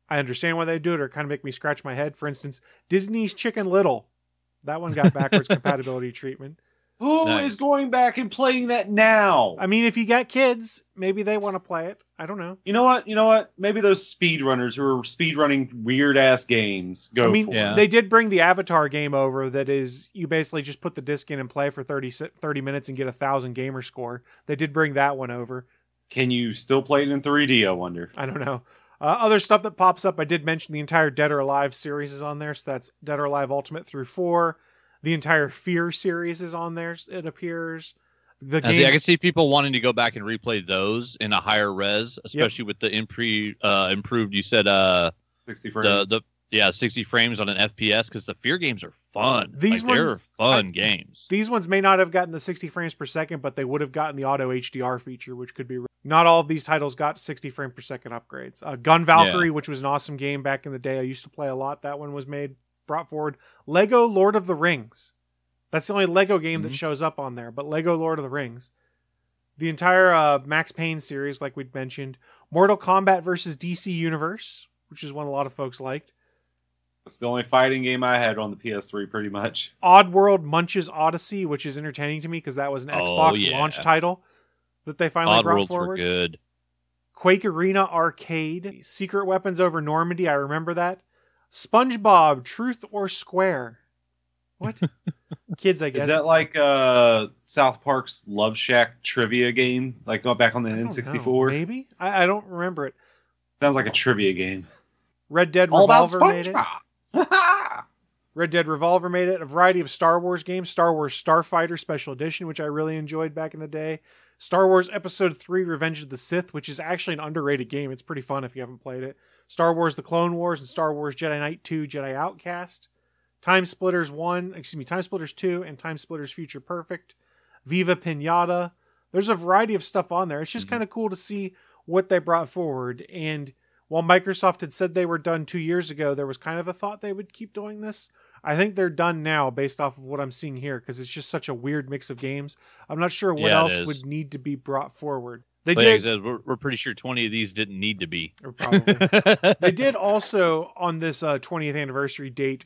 I understand why they do it or kind of make me scratch my head. For instance, Disney's Chicken Little. That one got backwards compatibility treatment. Who is Nice. going back and playing that now? I mean, if you got kids, maybe they want to play it. I don't know. you know what? You know what? Maybe those speedrunners who are speedrunning weird ass games go I mean, for Yeah. they did bring the Avatar game over. That is, you basically just put the disc in and play for 30, 30 minutes and get a thousand gamer score. They did bring that one over. Can you still play it in 3D? I wonder. I don't know. Uh, other stuff that pops up, I did mention the entire Dead or Alive series is on there. So that's Dead or Alive Ultimate through four. The entire Fear series is on there. It appears. The Now, see, I can see people wanting to go back and replay those in a higher res, especially with the impre, uh, improved. You said uh, 60 the frames. the yeah, 60 frames on an FPS because the fear games are fun. These like, they're fun I- games. these ones may not have gotten the 60 frames per second, but they would have gotten the auto HDR feature, which could be. Not all of these titles got 60 frame per second upgrades. Uh, Gunvalkyrie, which was an awesome game back in the day, I used to play a lot. That one was made, brought forward. Lego Lord of the Rings. That's the only Lego game that Mhm. shows up on there, but Lego Lord of the Rings. The entire uh, Max Payne series, like we'd mentioned. Mortal Kombat versus DC Universe, which is one a lot of folks liked. It's the only fighting game I had on the PS3, pretty much. Oddworld Munch's Odyssey, which is entertaining to me because that was an Oh, Xbox yeah. launch title that they finally brought Oddworlds were good. Quake Arena Arcade, Secret Weapons over Normandy. I remember that. SpongeBob, Truth or Square. What? Kids, I guess. Is that like uh, South Park's Love Shack trivia game? Like go back on the I don't know. N64? Maybe. I, I don't remember it. Sounds like a trivia game. Red Dead All Revolver made it. Red Dead Revolver made it. A variety of Star Wars games. Star Wars Starfighter Special Edition, which I really enjoyed back in the day. Star Wars Episode 3 Revenge of the Sith, which is actually an underrated game. It's pretty fun if you haven't played it. Star Wars The Clone Wars and Star Wars Jedi Knight 2 Jedi Outcast. TimeSplitters 1, excuse me, TimeSplitters 2 and TimeSplitters Future Perfect. Viva Pinata. There's a variety of stuff on there. It's just mhm. kind of cool to see what they brought forward. And while Microsoft had said they were done two years ago, there was kind of a thought they would keep doing this. I think they're done now based off of what I'm seeing here because it's just such a weird mix of games. I'm not sure what Yeah, else would need to be brought forward. They But did said, we're, we're pretty sure 20 of these didn't need to be. probably they did also on this uh, 20th anniversary date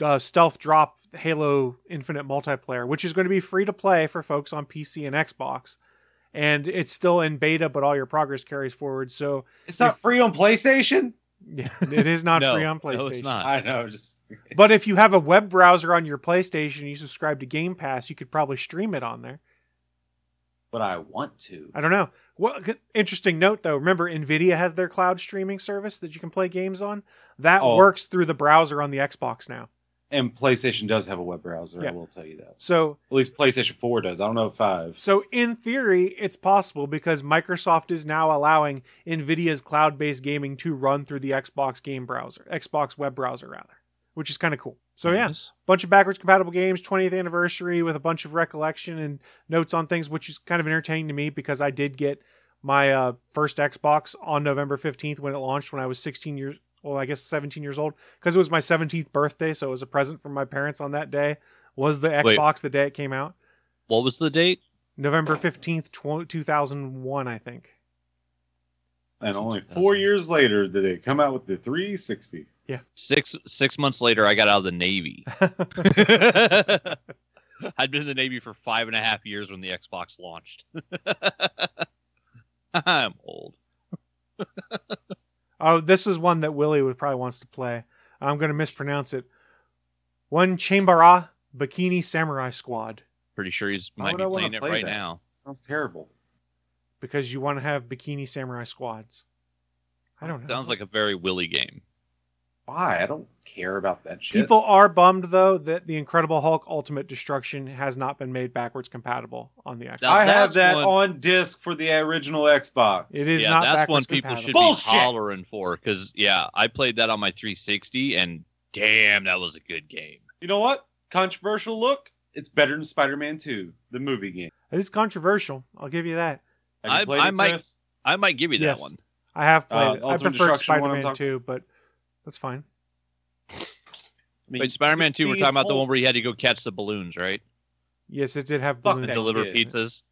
uh, stealth drop Halo Infinite multiplayer, which is going to be free to play for folks on PC and Xbox. And it's still in beta, but all your progress carries forward. So It's not free on PlayStation. yeah, it is not No, free on PlayStation. no, it's PlayStation. not. I know. Just But if you have a web browser on your PlayStation, you subscribe to Game Pass, you could probably stream it on there. But I want to. I don't know. Well, interesting note though. Remember, Nvidia has their cloud streaming service that you can play games on. That Oh. works through the browser on the Xbox now. And PlayStation does have a web browser. Yeah. I will tell you that. So, At least PlayStation Four does. I don't know if five. so in theory, it's possible because Microsoft is now allowing Nvidia's cloud-based gaming to run through the Xbox game browser, Xbox web browser rather, which is kind of cool. So yeah, Nice. bunch of backwards compatible games, 20th anniversary with a bunch of recollection and notes on things, which is kind of entertaining to me because I did get my uh, first Xbox on November 15th when it launched when I was 16 years, well, I guess 17 years old, because it was my 17th birthday, so it was a present from my parents on that day. Was the Wait. Xbox the day it came out? What was the date? November 15th, tw- 2001, I think. And only four years later did they come out with the 360. Six six months later, I got out of the Navy. I'd been in the Navy for five and a half years when the Xbox launched. I'm old. oh, this is one that Willie would probably wants to play. I'm going to mispronounce it. Onechanbara Bikini Samurai Squad. Pretty sure he's might be I wanna playing it play right that? now. Sounds terrible. because you want to have bikini samurai squads. I don't know. Sounds like a very Willy game. Why? I don't care about that shit. people are bummed though that the Incredible Hulk Ultimate Destruction has not been made backwards compatible on the Xbox. Now, I have that one- on disc for the original Xbox. It is yeah, not that's one people compatible. should Bullshit! be hollering for because yeah, I played that on my 360 and damn, that was a good game. You know what? Controversial look. It's better than Spider-Man 2, the movie game. It is controversial. I'll give you that. Have you I- played I it, might- Chris? I might give you that Yes. one. I have played Uh, it. I Ultimate Destruction I'm Spider-Man 2, but that's fine. I mean, Wait, Spider-Man 2, we're talking about the one where you had to go catch the balloons, right? Yes, it did have Fuck balloons. And deliver kid. pizzas.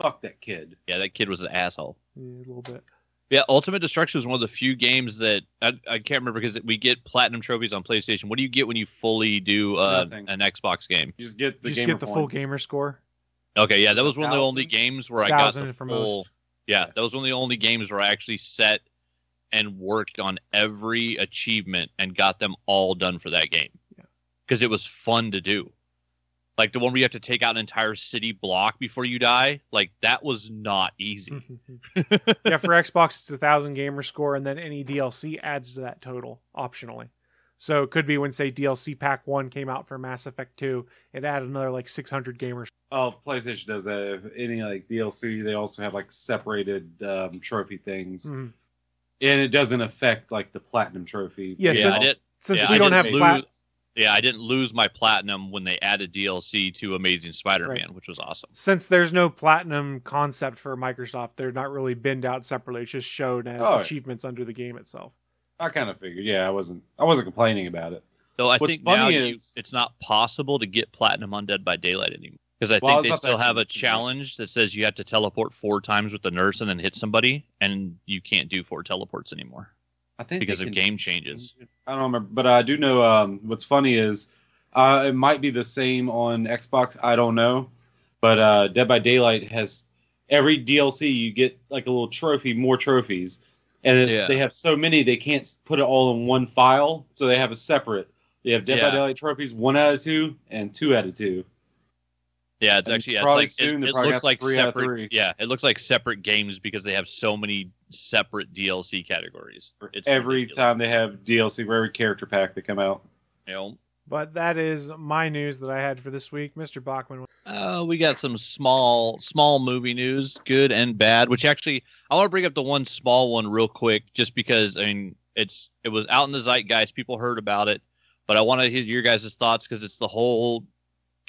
Fuck that kid. Yeah, that kid was an asshole. Yeah, a little bit. Yeah, Ultimate Destruction is one of the few games that I, I can't remember because we get platinum trophies on PlayStation. What do you get when you fully do uh, an Xbox game? You just get the Just get the full gamer score. Okay, yeah, that was one of the only games where I got the full. most. Yeah, that was one of the only games where I actually set and worked on every achievement and got them all done for that game. Yeah. Because it was fun to do. Like the one where you have to take out an entire city block before you die. Like that was not easy. yeah, for Xbox it's a thousand gamer score, and then any DLC adds to that total optionally. So it could be when say DLC Pack One came out for Mass Effect Two, it added another like six hundred gamers. Oh, PlayStation does that. If any like DLC, they also have like separated um, trophy things, Mhm. And it doesn't affect like the platinum trophy. Yeah, Yeah, so- I did. Since Yeah, we I don't have didn't lose- Yeah, I didn't lose my platinum when they added DLC to Amazing Spider-Man, which was awesome. since there's no platinum concept for Microsoft, they're not really binned out separately. It's just shown as Oh, yeah. achievements under the game itself. I kind of figured. Yeah, I wasn't. I wasn't complaining about it. Though I What's think now funny you, is- it's not possible to get platinum on Dead by Daylight anymore because I Well, think was they still have a challenge that says you have to teleport four times with the nurse and then hit somebody, and you can't do four teleports anymore I think because of can game changes. I don't remember, but I do know. Um, what's funny is uh, it might be the same on Xbox. I don't know, but uh, Dead by Daylight has every DLC you get like a little trophy, more trophies, and it's, Yeah. they have so many they can't put it all in one file, so they have a separate. They have Dead by Daylight trophies one out of two and two out of two. Yeah, it's And actually yeah, it's probably like soon it, it probably looks like three separate. three. Yeah, it looks like separate games because they have so many separate DLC categories. It's every ridiculous. time they have DLC for every character pack that come out. You know, But that is my news that I had for this week, Mr. Bachman. Uh, we got some small small movie news, good and bad. Which actually, I want to bring up the one small one real quick, just because I mean it's it was out in the zeitgeist, people heard about it, but I want to hear your guys' thoughts because it's the whole: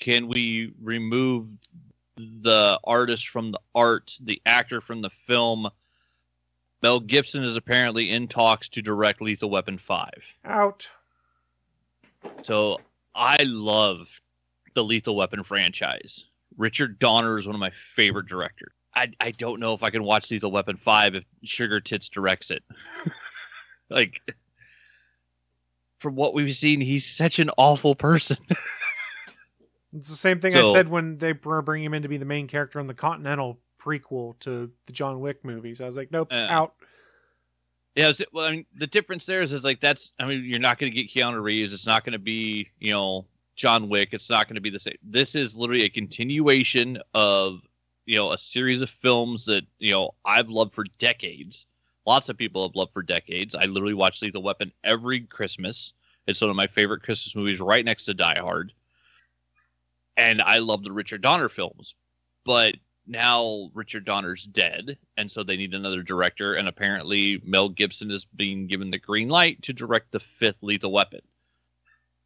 can we remove the artist from the art, the actor from the film? Mel Gibson is apparently in talks to direct Lethal Weapon 5. Out. So I love the Lethal Weapon franchise. Richard Donner is one of my favorite directors. I, I don't know if I can watch Lethal Weapon 5 if Sugar Tits directs it. like, from what we've seen, he's such an awful person. It's the same thing I said when they were bringing him in to be the main character in the Continental prequel to the John Wick movies. I was like, nope, Uh, out. Yeah, well, I mean, the difference there is, is like that's. I mean, you're not going to get Keanu Reeves. It's not going to be, you know, John Wick. It's not going to be the same. This is literally a continuation of, you know, a series of films that you know I've loved for decades. Lots of people have loved for decades. I literally watch Lethal Weapon every Christmas. It's one of my favorite Christmas movies, right next to Die Hard. And I love the Richard Donner films, but now Richard Donner's dead, and so they need another director. And apparently, Mel Gibson is being given the green light to direct the fifth Lethal Weapon.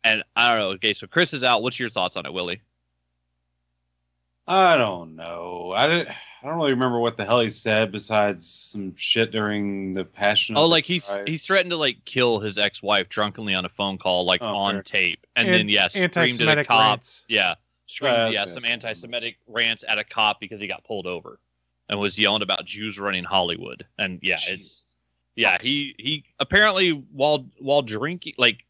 And I don't know. Okay, so Chris is out. What's your thoughts on it, Willie? I don't know. I didn't. I don't really remember what the hell he said besides some shit during the Passion. of Oh, the like he Christ. he threatened to like kill his ex wife drunkenly on a phone call, like Oh, on fair. tape, and, And then yeah, screamed at a Anti-Semitic rants. Yeah, screamed Uh, yeah some anti-Semitic rants at a cop because he got pulled over, and was yelling about Jews running Hollywood. And yeah, it's Yeah, he he apparently while while drinking like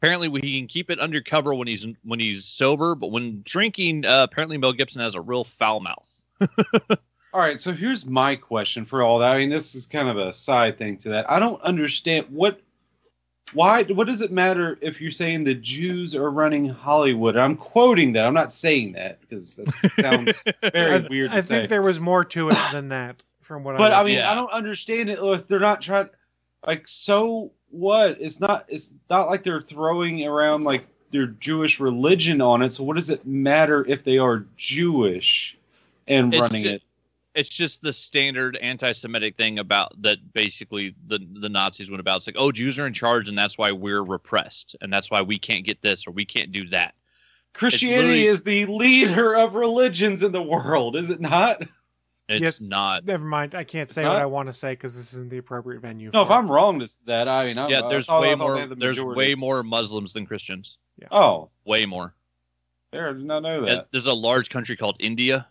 apparently he can keep it undercover when he's when he's sober, but when drinking, uh, apparently Mel Gibson has a real foul mouth. All right, so here's my question for all that. I mean, this is kind of a side thing to that. I don't understand what, why, what does it matter if you're saying the Jews are running Hollywood? I'm quoting that. I'm not saying that because that sounds very I, weird to I say. think there was more to it than that, from what but I. But I mean, Yeah. I don't understand it. If they're not trying, like, so what? It's not. It's not like they're throwing around like their Jewish religion on it. So what does it matter if they are Jewish and It's running ju- it? It's just the standard anti-Semitic thing about that. Basically, the the Nazis went about. It's like, oh, Jews are in charge, and that's why we're repressed, and that's why we can't get this or we can't do that. Christianity is the leader of religions in the world, is it not? It's Yes. not. Never mind. I can't say not? what I want to say because this isn't the appropriate venue. No, for if it. I'm wrong to that, I mean, I, Yeah, there's thought- I way more. the There's way more Muslims than Christians. Yeah. Oh, Way more. there, I did not know And that. There's a large country called India.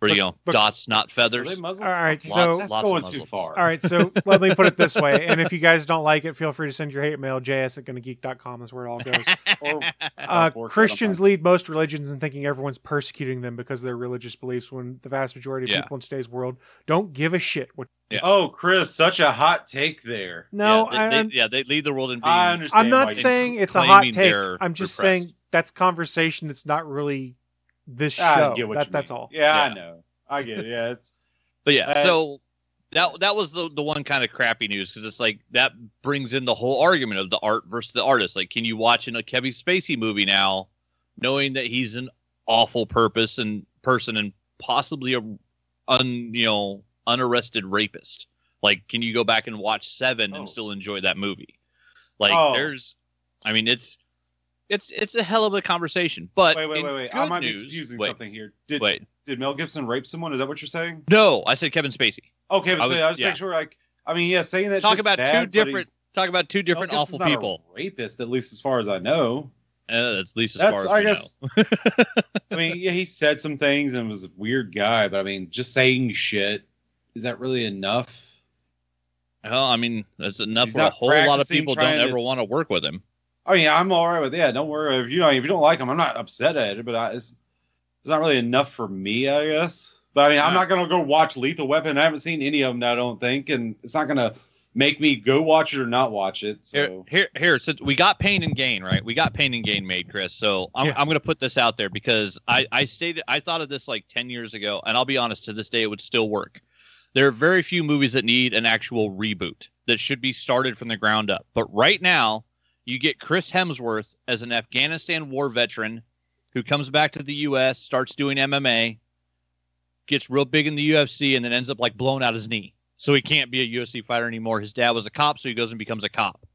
Where you But- go, but- dots, not Are feathers. they All right, Lots- so that's lots of going too far. all right, so let me put it this way, and if you guys don't like it, feel free to send your hate mail. js at gonnageek.com is where it all goes. Or- Uh, Or- Christians lead most religions in thinking everyone's persecuting them because of their religious beliefs, when the vast majority of Yeah. people in today's world don't give a shit. What? Yeah. Oh, Chris, such a hot take there. No, yeah, they, I, they- yeah, they lead the world in being. I understand. I'm not saying it's a hot take. I'm just repressed. saying that's conversation that's not really this I show. get what That, you that's mean. all. Yeah, I know. I get it. Yeah, it's But yeah, Uh, so that that was the the one kind of crappy news because it's like that brings in the whole argument of the art versus the artist. Like, can you watch in a Kevin Spacey movie now, knowing that he's an awful purpose and person and possibly a un you know unarrested rapist? Like, can you go back and watch Seven Oh. and still enjoy that movie? Like, Oh. there's, I mean, it's it's it's a hell of a conversation. But wait, wait, wait, wait. I might be news- confusing wait, something here. Did Wait, did Mel Gibson rape someone? Is that what you're saying? no, I said Kevin Spacey. Okay, but I so was- I just yeah. make sure. Like, I mean, yeah, saying that. Talk about bad, two different. Talk about two different Gibson's awful not a people. rapist, at least as far as I know. Uh, that's at least as That's, far as I guess. know. I mean, yeah, he said some things and was a weird guy, but I mean, just saying shit is that really enough? Well, I mean, that's enough where a whole lot of people don't to- ever want to work with him. I mean, I'm all right with yeah. Don't worry if you know if you don't like them. I'm not upset at it, but I, it's it's not really enough for me, I guess. But I mean, I'm not gonna go watch Lethal Weapon. I haven't seen any of them. I don't think, and it's not gonna make me go watch it or not watch it. Here, So here, here. So we got pain and gain, right? We got pain and gain made, Chris. So I'm, Yeah. I'm going to put this out there because I, I stated, I thought of this like 10 years ago, and I'll be honest, to this day, it would still work. There are very few movies that need an actual reboot that should be started from the ground up. But right now, you get Chris Hemsworth as an Afghanistan war veteran who comes back to the U.S., starts doing MMA, gets real big in the UFC, and then ends up like blown out his knee. So he can't be a UFC fighter anymore. His dad was a cop, so he goes and becomes a cop.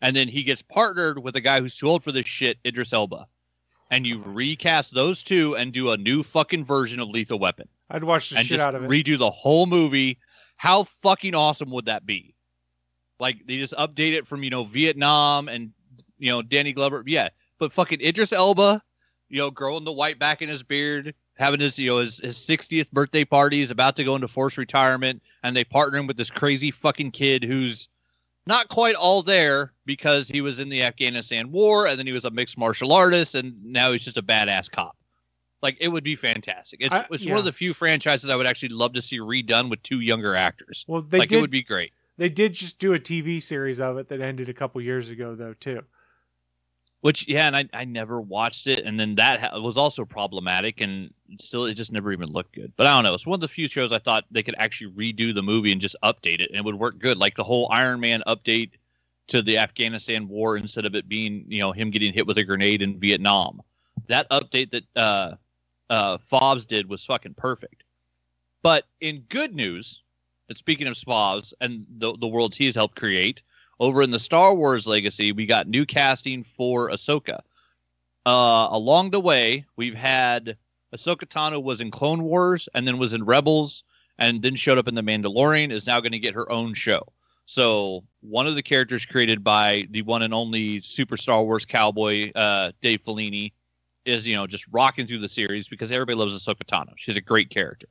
And then he gets partnered with a guy who's too old for this shit, Idris Elba. And you recast those two and do a new fucking version of Lethal Weapon I'd watch the and shit out of it. redo the whole movie. How fucking awesome would that be? Like they just update it from you know Vietnam and you know Danny Glover. Yeah, but fucking Idris Elba, you know, growing the white back in his beard, having his you know his his 60th birthday party, he's about to go into forced retirement, and they partner him with this crazy fucking kid who's not quite all there because he was in the Afghanistan war and then he was a mixed martial artist and now he's just a badass cop. Like it would be fantastic. It's I- it's yeah. one of the few franchises I would actually love to see redone with two younger actors. Well, they like did. it would be great. They did just do a TV series of it that ended a couple years ago, though, too. Which yeah, and I, I never watched it, and then that ha- was also problematic, and still it just never even looked good. But I don't know. It's one of the few shows I thought they could actually redo the movie and just update it, and it would work good. Like the whole Iron Man update to the Afghanistan war instead of it being you know him getting hit with a grenade in Vietnam. That update that uh, uh, Favs did was fucking perfect. But in good news, and speaking of Spavs and the the worlds he's helped create, over in the Star Wars legacy, we got new casting for Ahsoka. Uh, along the way, we've had Ahsoka Tano was in Clone Wars and then was in Rebels and then showed up in The Mandalorian, is now going to get her own show. So one of the characters created by the one and only Super Star Wars cowboy, uh, Dave Filoni, is you know just rocking through the series because everybody loves Ahsoka Tano. She's a great character.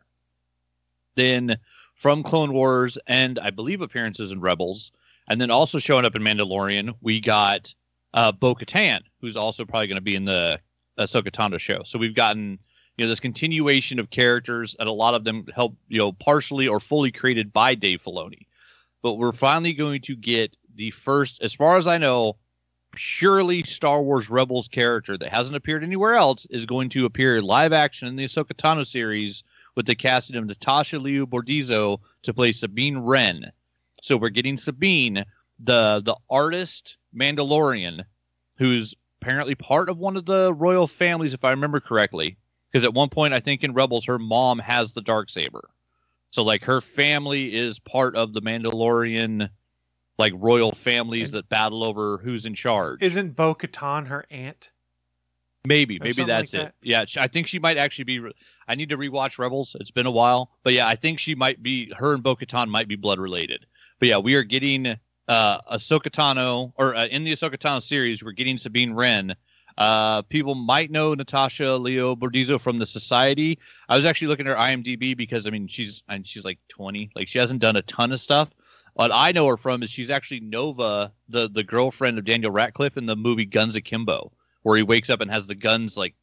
Then from Clone Wars and I believe appearances in Rebels, and then also showing up in Mandalorian, we got uh, Bo Katan, who's also probably going to be in the Ahsoka Tano show. So we've gotten you know this continuation of characters, and a lot of them help you know partially or fully created by Dave Filoni. But we're finally going to get the first, as far as I know, purely Star Wars Rebels character that hasn't appeared anywhere else is going to appear live action in the Ahsoka Tano series with the casting of Natasha Liu Bordizzo to play Sabine Wren. So we're getting Sabine, the the artist Mandalorian, who's apparently part of one of the royal families, if I remember correctly. Because at one point, I think in Rebels, her mom has the dark saber. So like her family is part of the Mandalorian, like royal families that battle over who's in charge. Isn't Bo Katan her aunt? Maybe, maybe that's like it. that. Yeah, I think she might actually be. re- I need to rewatch Rebels. It's been a while, but yeah, I think she might be. Her and Bo-Katan might be blood related. But yeah, we are getting uh, Ahsoka Tano, or uh, in the Ahsoka Tano series, we're getting Sabine Wren. Uh, people might know Natasha Liu Bordizzo from the Society. I was actually looking at her IMDb because I mean she's and she's like 20, like she hasn't done a ton of stuff. What I know her from is she's actually Nova, the the girlfriend of Daniel Radcliffe in the movie Guns Akimbo, where he wakes up and has the guns like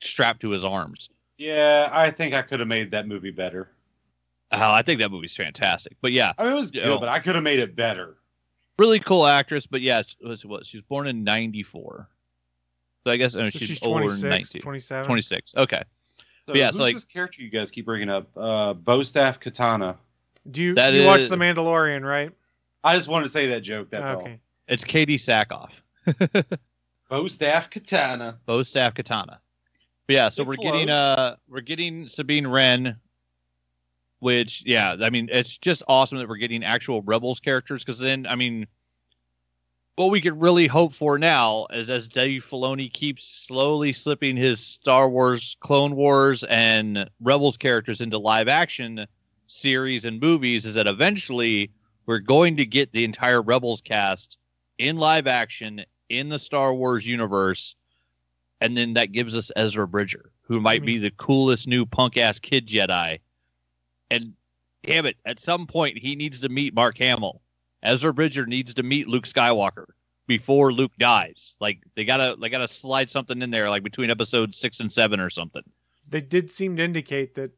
strapped to his arms. Yeah, I think I could have made that movie better. Oh, I think that movie's fantastic. But yeah, I mean, it was good, Yeah. but I could have made it better. really cool actress. But yeah, she was what she was born in '94, so I guess I mean, So she's, she's 26, than 19. 27. 26. Okay, So Yeah, who's so, like- this character you guys keep bringing up? Uh, Bostaff Katana. Do you That you watch The Mandalorian, right? I just wanted to say that joke. That's all. okay. it's Katee Sackhoff, Bostaff Katana. Bo Staff Katana. But yeah, so Get we're close. getting uh we're getting Sabine Wren, which yeah, I mean it's just awesome that we're getting actual Rebels characters because then I mean. What we could really hope for now is as Dave Filoni keeps slowly slipping his Star Wars, Clone Wars, and Rebels characters into live action series and movies, is that eventually we're going to get the entire Rebels cast in live action in the Star Wars universe, and then that gives us Ezra Bridger, who might be the coolest new punk ass kid Jedi. And damn it, at some point he needs to meet Mark Hamill. Ezra Bridger needs to meet Luke Skywalker before Luke dies. Like they gotta they gotta slide something in there, like between episodes six and seven or something. They did seem to indicate that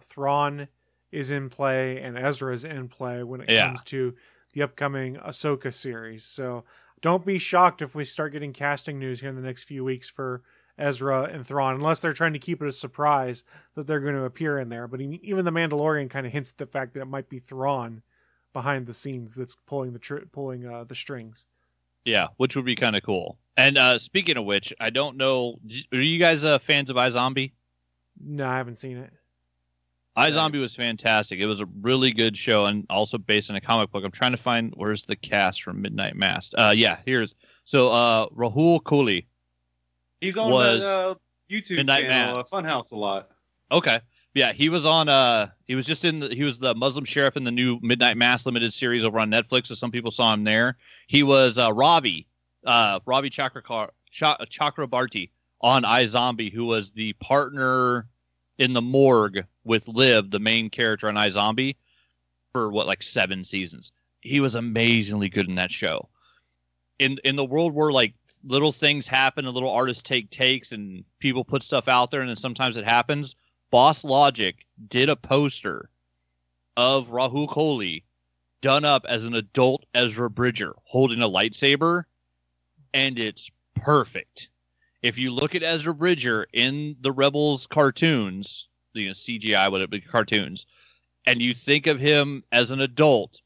Thrawn is in play and Ezra is in play when it Yeah. comes to the upcoming Ahsoka series. So don't be shocked if we start getting casting news here in the next few weeks for Ezra and Thrawn, unless they're trying to keep it a surprise that they're going to appear in there. But even the Mandalorian kind of hints at the fact that it might be Thrawn behind the scenes that's pulling the tr- pulling uh, the strings. Yeah, which would be kind of cool. And uh speaking of which, I don't know. Are you guys uh, fans of iZombie? No, I haven't seen it. iZombie was fantastic. It was a really good show and also based on a comic book. I'm trying to find where's the cast from Midnight Mass. Uh yeah, here's so uh Rahul Kohli. He's on Was that uh, YouTube Midnight channel, uh, Funhaus, a lot. Okay. Yeah, he was on. Uh, he was just in. The, he was the Muslim sheriff in the new Midnight Mass limited series over on Netflix. So some people saw him there. He was uh, Ravi, uh, Ravi Chakra Chakrabarti on iZombie, who was the partner in the morgue with Liv, the main character on iZombie, for what like seven seasons. He was amazingly good in that show. In in the world where like little things happen and little artists take takes and people put stuff out there and then sometimes it happens. Boss Logic did a poster of Rahul Kohli done up as an adult Ezra Bridger holding a lightsaber, and it's perfect. If you look at Ezra Bridger in the Rebels cartoons, you know CGI, be cartoons, and you think of him as an adult,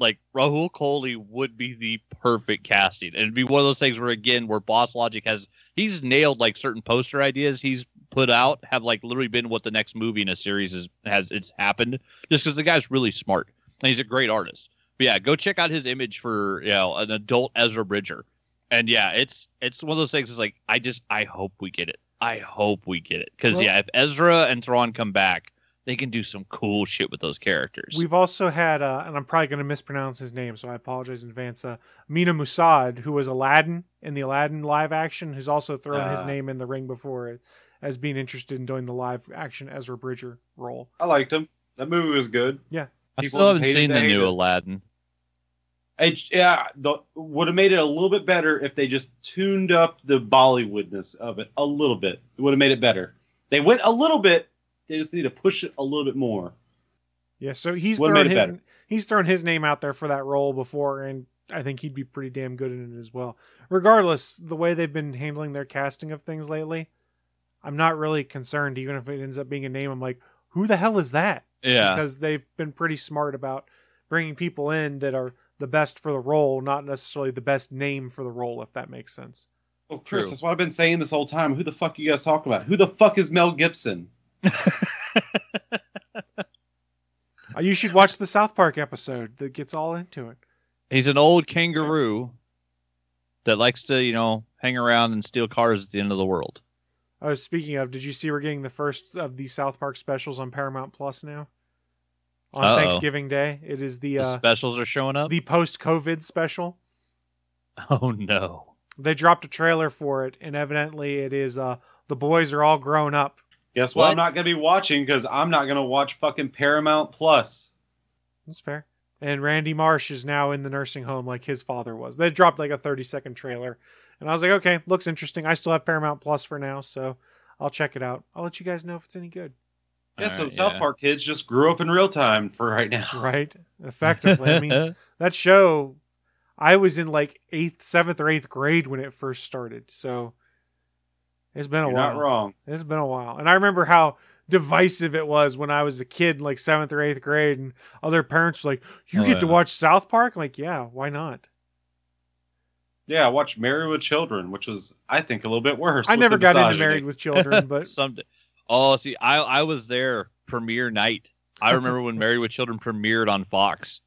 like Rahul Kohli would be the perfect casting. And it'd be one of those things where again, where Boss Logic has he's nailed like certain poster ideas he's put out have like literally been what the next movie in a series is has it's happened just because the guy's really smart and he's a great artist. But yeah, go check out his image for you know an adult Ezra Bridger. And yeah, it's it's one of those things. Is like I just I hope we get it. I hope we get it because Well- yeah, if Ezra and Thrawn come back, they can do some cool shit with those characters. We've also had, uh, and I'm probably going to mispronounce his name, so I apologize in advance. Uh, Mena Massoud, who was Aladdin in the Aladdin live action, who's also thrown his Ah. name in the ring before it, as being interested in doing the live action Ezra Bridger role. I liked him. That movie was good. Yeah. I people still haven't seen the new it. Aladdin. It, yeah, the, would have made it a little bit better if they just tuned up the Bollywoodness of it a little bit. It would have made it better. They went a little bit. They just need to push it a little bit more. Yeah, so he's What thrown his better? he's thrown his name out there for that role before, and I think he'd be pretty damn good in it as well. Regardless, the way they've been handling their casting of things lately, I'm not really concerned. Even if it ends up being a name, I'm like, who the hell is that? Yeah, because they've been pretty smart about bringing people in that are the best for the role, not necessarily the best name for the role, if that makes sense. Oh, Chris, True. that's what I've been saying this whole time. Who the fuck are you guys talking about? Who the fuck is Mel Gibson? Uh, you should watch the South Park episode that gets all into it. he's an old kangaroo that likes to you know hang around and steal cars at the end of the world. Oh, speaking of, did you see we're getting the first of the South Park specials on Paramount Plus now? On Uh-oh. Thanksgiving Day, it is the The uh, specials are showing up. the post-COVID special. oh no. They dropped a trailer for it, and evidently it is uh, the boys are all grown up. Guess what? What? I'm not gonna be watching because I'm not gonna watch fucking Paramount Plus. That's fair. And Randy Marsh is now in the nursing home like his father was. They dropped like a 30 second trailer. And I was like, okay, looks interesting. I still have Paramount Plus for now, so I'll check it out. I'll let you guys know if it's any good. Yeah, so the South yeah. Park kids just grew up in real time for right now. Right? Effectively. I mean, that show, I was in like eighth, seventh, or eighth grade when it first started. So it's been a You're while. not wrong. It's been a while. And I remember how divisive it was when I was a kid like seventh or eighth grade, and other parents were like, You Oh, get to watch South Park? I'm like, yeah, why not? Yeah, I watched Married with Children, which was I think a little bit worse. I never the got into. Married with Children, but Someday. Oh, see, I I was there premiere night. I remember when Married with Children premiered on Fox,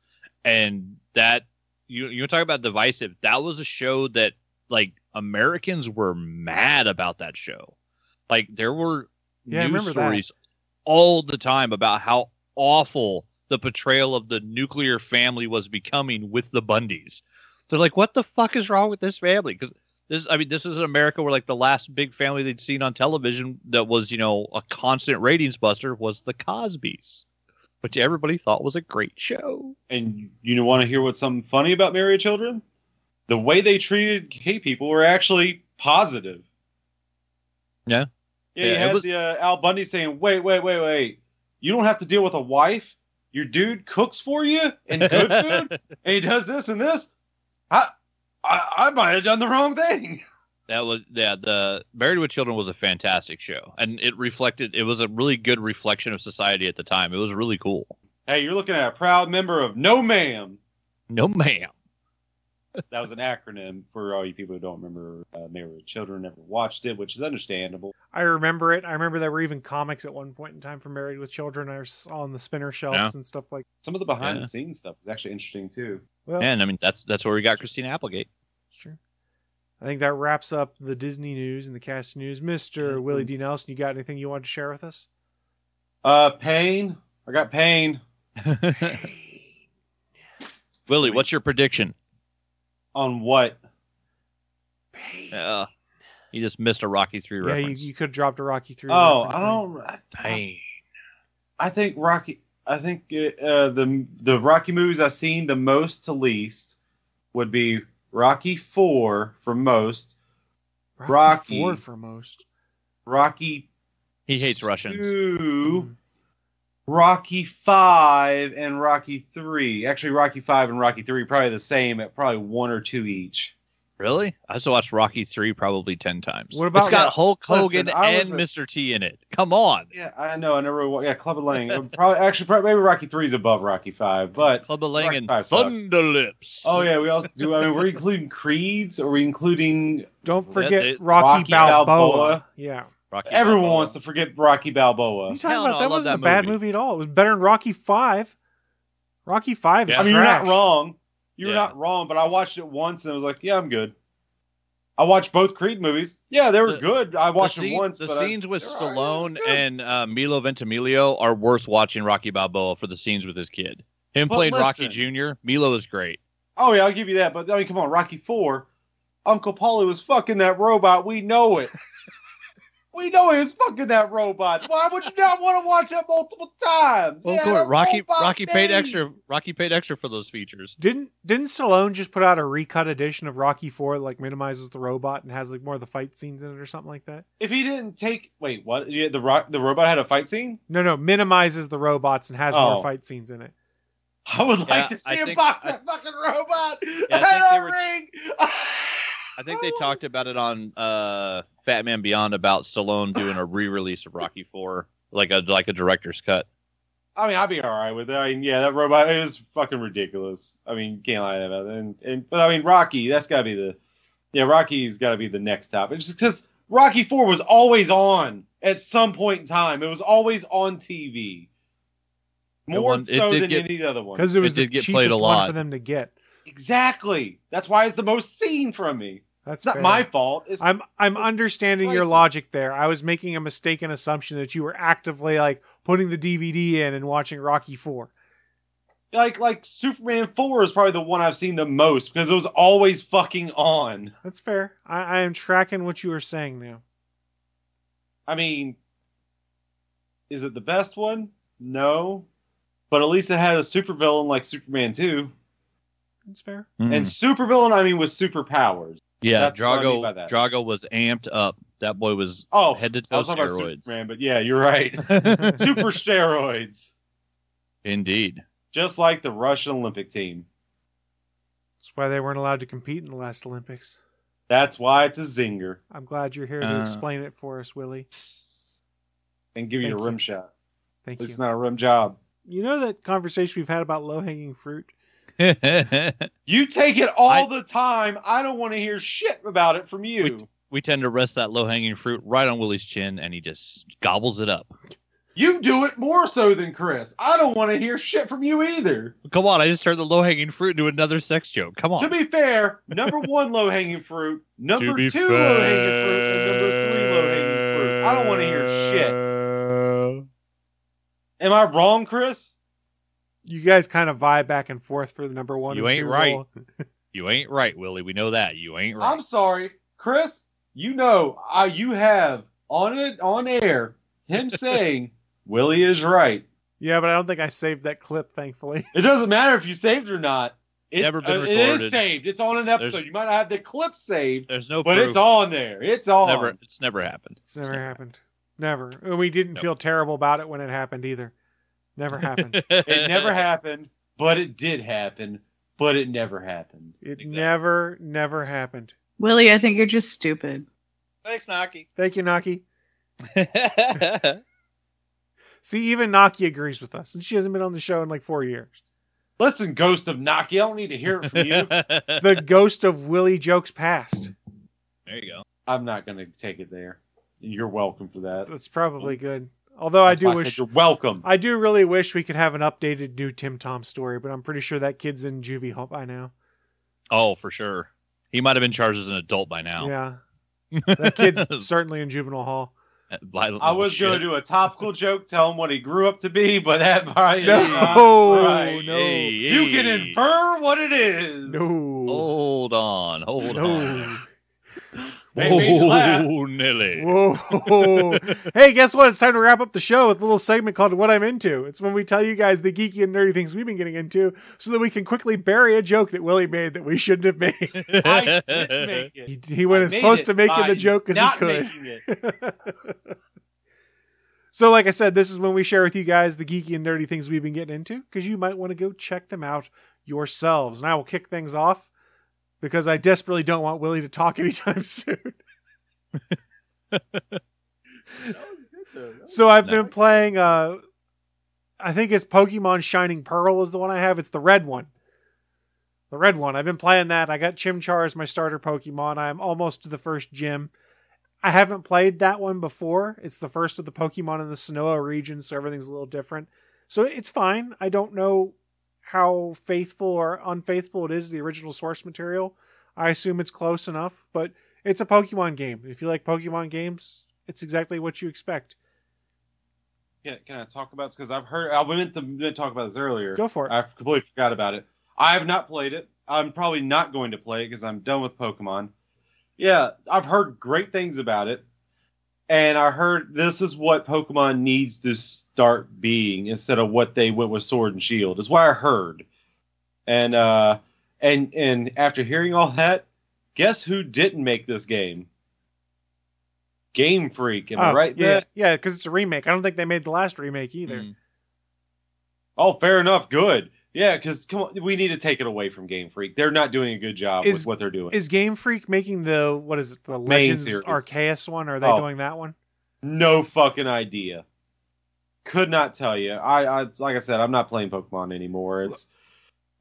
and that you you talk about divisive. That was a show that like Americans were mad about that show. Like there were Yeah, news remember that. stories all the time about how awful the portrayal of the nuclear family was becoming with the Bundys. They're like, what the fuck is wrong with this family? Because this, I mean, this is America where like the last big family they'd seen on television that was, you know, a constant ratings buster was the Cosbys, which everybody thought was a great show. And you want to hear what's something funny about Married Children? The way they treated gay people were actually positive. Yeah. Yeah, Yeah, you had was- the uh, Al Bundy saying, "Wait, wait, wait, wait! You don't have to deal with a wife. Your dude cooks for you and good food, and he does this and this. I, I, I might have done the wrong thing." That was yeah. The Married with Children was a fantastic show, and it reflected. It was a really good reflection of society at the time. It was really cool. Hey, you're looking at a proud member of No Ma'am. No ma'am. That was an acronym for all you people who don't remember uh, Married with Children, never watched it, which is understandable. I remember it. I remember there were even comics at one point in time for Married with Children. I saw on the spinner shelves Yeah. and stuff like. Some of the behind Yeah. the scenes stuff is actually interesting too. Well, And I mean, that's that's where we got Christina Applegate. sure. I think that wraps up the Disney news and the cast news. Mister Mhm. Willie D. Nelson, you got anything you want to share with us? Uh, pain. I got pain Willie, what's your prediction? On what? Uh, you just missed a Rocky Three Yeah, you, reference. you could have dropped a Rocky three. Oh, I don't. I, Pain. I think Rocky. I think uh, the the Rocky movies I've seen the most to least would be Rocky Four for most, Rocky, Rocky. four for most. Rocky He hates Russians. Two, Rocky Five, and Rocky Three. Actually, Rocky Five and Rocky Three probably the same at probably one or two each. Really? I also watched Rocky Three probably ten times. What about- it's got Yeah, Hulk Hogan listen, and a- Mr. T in it. Come on. Yeah, I know. I never. Yeah, Clubber Lang. Probably actually probably maybe Rocky Three is above Rocky Five, but Clubber Lang Rocky and Five sucked. Thunderlips. oh yeah, we also do. I mean, we're including creeds. Are we including? Don't Yeah, forget they- Rocky, Rocky Balboa. Balboa. Yeah. Rocky Everyone Balboa. wants to forget Rocky Balboa. you talking Hell about? no, I that love wasn't that a bad movie. movie at all. It was better than Rocky Five. Rocky Five is I mean, you're not trash. wrong. You're Yeah. not wrong. But I watched it once and I was like, yeah, I'm good. I watched both Creed movies. Yeah, they were The- good. I watched the them once. The but I- scenes with they're all right, Stallone they're good. and uh, Milo Ventimiglia are worth watching Rocky Balboa for the scenes with his kid. Him But playing Rocky. Jr. Milo is great. Oh yeah, I'll give you that. But I mean, come on, Rocky Four. Uncle Paulie was fucking that robot. We know it. we know he was fucking that robot. Why would you not want to watch that multiple times? Well, Yeah, of course, that Rocky robot Rocky paid thing. extra. Rocky paid extra for those features. Didn't didn't Stallone just put out a recut edition of Rocky Four that like minimizes the robot and has like more of the fight scenes in it or something like that? If he didn't take, wait, what? Yeah, the rock, the robot had a fight scene. No, no, minimizes the robots and has Oh. more fight scenes in it. I would like Yeah, to see I him think- box I- that fucking robot. I in think they a were- ring. I think they talked about it on uh, Batman Beyond about Stallone doing a re-release of Rocky Four, like a like a director's cut. I mean, I'd be all right with it. I mean, yeah, that robot is fucking ridiculous. I mean, can't lie about it. And, and but I mean, Rocky, that's got to be the, yeah, Rocky's got to be the next top. It's just because Rocky Four was always on at some point in time. It was always on TV. It More won- it so did than get- any other one. Because it was It the did get cheapest played a one for them to get. Exactly. That's why it's the most seen from me. That's It's not fair. my fault. It's I'm I'm understanding your logic there. I was making a mistaken assumption that you were actively like putting the DVD in and watching Rocky Four. like like Superman Four is probably the one I've seen the most because it was always fucking on. That's fair. I, I am tracking what you are saying now. I mean, is it the best one? No, but at least it had a supervillain like Superman Two, That's fair. Hmm. and supervillain I mean with superpowers. yeah, that's what I mean Drago. Drago was amped up. That boy was Oh, head to toe was talking about steroids. Superman, but yeah, you're right. Super steroids, Indeed. just like the Russian Olympic team. That's why they weren't allowed to compete in the last Olympics. That's why it's a zinger. I'm glad you're here to Uh. explain it for us, Willie. And give you Thank a rim you. shot. Thank you. It's you. not a rim job. You know that conversation we've had about low hanging fruit? You take it all I- the time. I don't want to hear shit about it from you. we tend to rest that low hanging fruit right on Willie's chin, and he just gobbles it up. You do it more so than Chris. I don't want to hear shit from you either. Come on, I just turned the low hanging fruit into another sex joke. Come on. To be fair, number one low hanging fruit, number two low hanging fruit, and number three low hanging fruit. I don't want to hear shit. Am I wrong, Chris? You guys kind of vibe back and forth for the number one. You and ain't two right. role. You ain't right, Willie. We know that. You ain't right. I'm sorry, Chris. You know, I you have on it on air him saying Willie is right. Yeah, but I don't think I saved that clip, thankfully. It doesn't matter if you saved or not. It's, Never been uh, It is saved. It's on an episode. There's- You might not have the clip saved, There's no but proof. it's on there. It's on. Never. It's never happened. It's never happened. Never. And we didn't Nope. feel terrible about it when it happened either. Never happened. It never happened, but it did happen. But it never happened. It Exactly. never, never happened. Willie, I think you're just stupid. Thanks, Naki. Thank you, Naki. See, even Naki agrees with us, and she hasn't been on the show in like four years. Listen, Ghost of Naki, I don't need to hear it from you. The ghost of Willie jokes past. there you go. I'm not going to take it there. You're welcome for that. That's probably good. Although I do wish, you're welcome. I do really wish we could have an updated new Tim Tom story, but I'm pretty sure that kid's in juvie hall by now. Oh, for sure. He might have been charged as an adult by now. Yeah, that kid's certainly in juvenile hall. Violent I little was going to do a topical joke, tell him what he grew up to be, but that probably No, not right. no. Hey, You can infer what it is. No. Hold on, hold No. on. They made. Oh, Nelly. Whoa. hey, guess what? It's time to wrap up the show with a little segment called What I'm Into. It's when we tell you guys the geeky and nerdy things we've been getting into so that we can quickly bury a joke that Willie made that we shouldn't have made. I did make it. He, he went I as close to making the joke as he could. so, like I said, this is when we share with you guys the geeky and nerdy things we've been getting into because you might want to go check them out yourselves. And I will kick things off because I desperately don't want Willie to talk anytime soon. So I've been playing uh I think it's Pokemon Shining Pearl is the one I have. It's the red one. The red one. I've been playing that. I got Chimchar as my starter Pokemon. I'm almost to the first gym. I haven't played that one before. It's the first of the Pokemon in the Sinnoh region, so everything's a little different. So it's fine. I don't know how faithful or unfaithful it is to the original source material. I assume it's close enough, but it's a Pokemon game. If you like Pokemon games, it's exactly what you expect. Yeah, can I talk about this? Because I've heard, I meant to, meant to talk about this earlier. Go for it. I completely forgot about it. I have not played it. I'm probably not going to play it because I'm done with Pokemon. Yeah, I've heard great things about it. And I heard this is what Pokemon needs to start being instead of what they went with Sword and Shield. Is what I heard. And uh and and after hearing all that, guess who didn't make this game? Game Freak, am I Oh, right Yeah, there? yeah, because it's a remake. I don't think they made the last remake either. Mm. Oh, fair enough. Good. Yeah, because come on, we need to take it away from Game Freak. They're not doing a good job Is- with what they're doing. Is Game Freak making the what is it, the Main Legends series. Arceus one? Are they Oh. doing that one? no fucking idea. Could not tell you. I, I like I said, I'm not playing Pokemon anymore. It's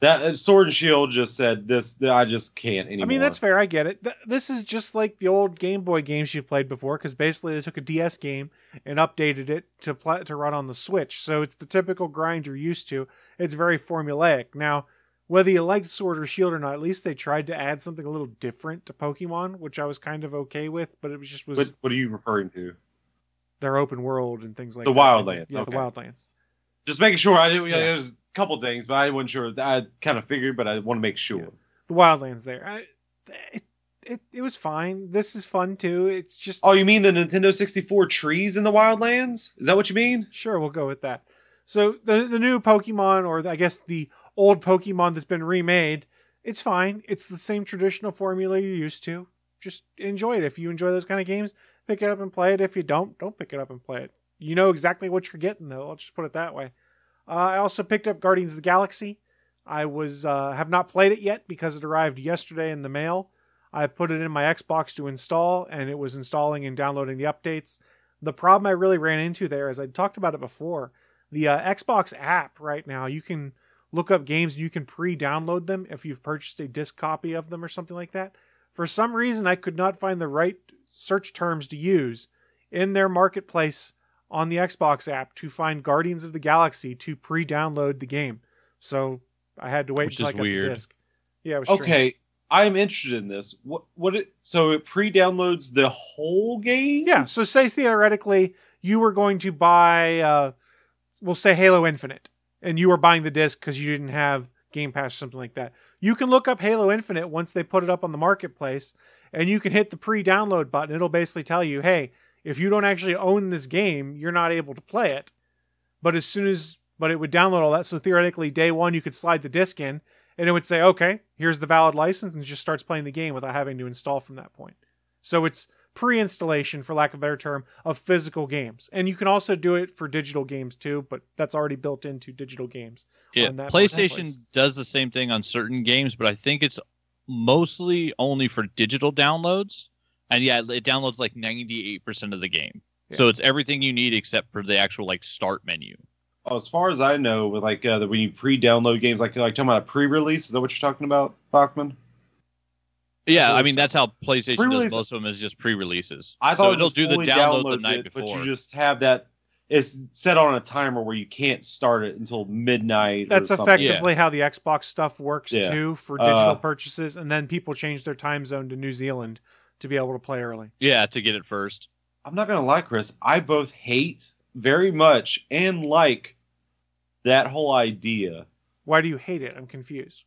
that Sword and Shield just said this. I just can't anymore. I mean, that's fair. I get it. Th- This is just like the old Game Boy games you've played before, because basically they took a DS game and updated it to pla to run on the Switch. So it's the typical grind you're used to. It's very formulaic. Now, whether you liked Sword or Shield or not, at least they tried to add something a little different to Pokemon, which I was kind of okay with. But it was just was What, what are you referring to? their open world and things like The that. Wildlands, Yeah, okay. the Wildlands. Just making sure. I did. Yeah. There's a couple things, but I wasn't sure. I kind of figured, but I want to make sure. Yeah. the Wildlands there. I, it, it it was fine. This is fun too. It's just Oh, you mean the Nintendo 64 trees in the Wildlands? Is that what you mean? sure we'll go with that. So the the new Pokemon, or I guess the old Pokemon that's been remade, it's fine. It's the same traditional formula you're used to. Just enjoy it. If you enjoy those kind of games, pick it up and play it. If you don't, don't pick it up and play it. You know exactly what you're getting, though. I'll just put it that way. Uh, I also picked up Guardians of the Galaxy. I was uh, have not played it yet because it arrived yesterday in the mail. I put it in my Xbox to install, and it was installing and downloading the updates. The problem I really ran into there, as I talked about it before, the uh, Xbox app right now, you can look up games and you can pre-download them if you've purchased a disc copy of them or something like that. For some reason, I could not find the right search terms to use in their marketplace on the Xbox app to find Guardians of the Galaxy to pre-download the game. So I had to wait Which until I is got weird. the disc. Yeah, it was strange. Okay, I am interested in this. What? What? It, so it pre-downloads the whole game? Yeah, so say theoretically you were going to buy, uh, we'll say Halo Infinite, and you were buying the disc because you didn't have Game Pass or something like that. You can look up Halo Infinite once they put it up on the marketplace, and you can hit the pre-download button. It'll basically tell you, hey, if you don't actually own this game, you're not able to play it. But as soon as, but it would download all that. So theoretically, day one, you could slide the disc in, and it would say, okay, here's the valid license, and just starts playing the game without having to install from that point. So it's pre-installation, for lack of a better term, of physical games, and you can also do it for digital games too. But that's already built into digital games. Yeah, PlayStation does the same thing on certain games, but I think it's mostly only for digital downloads. And yeah, it downloads like 98% of the game. So it's everything you need except for the actual like start menu. Oh, as far as I know, with like uh, the, when you pre-download games, like like talking about a pre-release, is that what you're talking about, Bachman? Yeah, I, mean that's how PlayStation Pre-release- does most of them is just pre-releases. I thought it it'll do the download the night it, before. but you just have that. It's set on a timer where you can't start it until midnight. That's something. effectively how the Xbox stuff works Yeah. too for digital Uh, purchases, and then people change their time zone to New Zealand to be able to play early. yeah, to get it first. I'm not gonna lie, Chris. I both hate very much and like that whole idea Why do you hate it? I'm confused.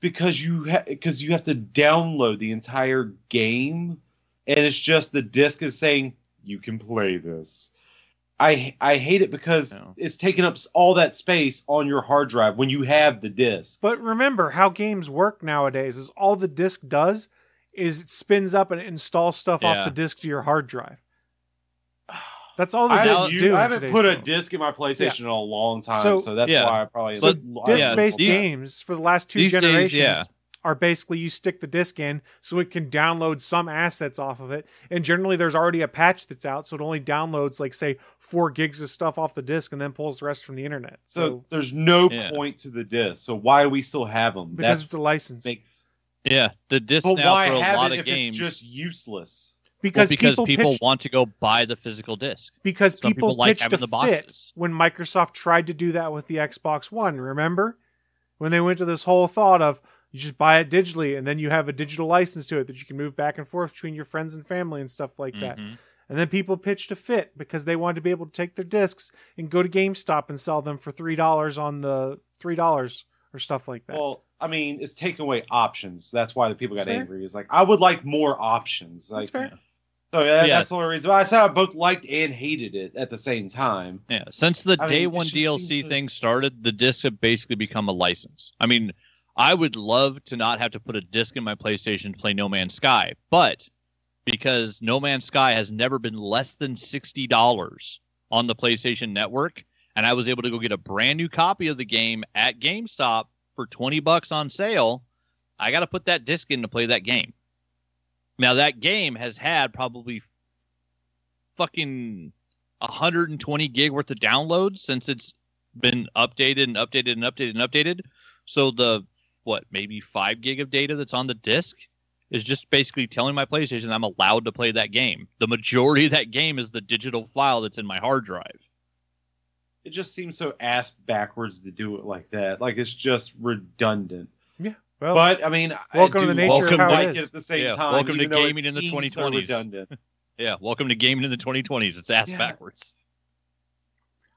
because you ha- because you have to download the entire game, and it's just the disc is saying you can play this. I I hate it because No. it's taking up all that space on your hard drive when you have the disc. But remember how games work nowadays is all the disc does is it spins up and installs stuff off the disc to your hard drive. That's all the I, discs do. I haven't today's put a world. disc in my PlayStation in a long time, So- so, that's Yeah. why I probably So I- disc-based yeah, games for the last two these days, generations yeah. are basically you stick the disc in so it can download some assets off of it, and generally there's already a patch that's out, so it only downloads like say four gigs of stuff off the disc and then pulls the rest from the internet. So, So, there's no Yeah. point to the disc. So why do we still have them? because it's a license, makes. Yeah, the disc But now why for a have lot it of if games. it's just useless? because, well, because people, people, pitched, want to go buy the physical disc. because Some people, people like pitched having a the fit when Microsoft tried to do that with the Xbox One. Remember when they went to this whole thought of you just buy it digitally and then you have a digital license to it that you can move back and forth between your friends and family and stuff like that. Mhm. And then people pitched a fit because they wanted to be able to take their discs and go to GameStop and sell them for three dollars on the three dollars or stuff like that. Well, I mean, it's taking away options. That's why the people That's got fair. angry. It's like I would like more options. Like, That's fair. So yeah, Yeah. that's the only reason. I said I both liked and hated it at the same time. Yeah, since the I day it one DLC seems so- thing started, the discs have basically become a license. I mean, I would love to not have to put a disc in my PlayStation to play No Man's Sky, but because No Man's Sky has never been less than sixty dollars on the PlayStation Network, and I was able to go get a brand new copy of the game at GameStop for twenty bucks on sale, I got to put that disc in to play that game. Now that game has had probably fucking 120 gig worth of downloads since it's been updated and updated and updated and updated. So the what maybe five gig of data that's on the disk is just basically telling my PlayStation I'm allowed to play that game. The majority of that game is the digital file that's in my hard drive. It just seems so ass backwards to do it like that. Like it's just redundant. Yeah. Well, but I mean, welcome I to do the nature of how it like is. it at the same Yeah, time. welcome to even though it gaming in the seems so 2020s. redundant. Yeah, welcome to gaming in the 2020s. It's ass Yeah. backwards.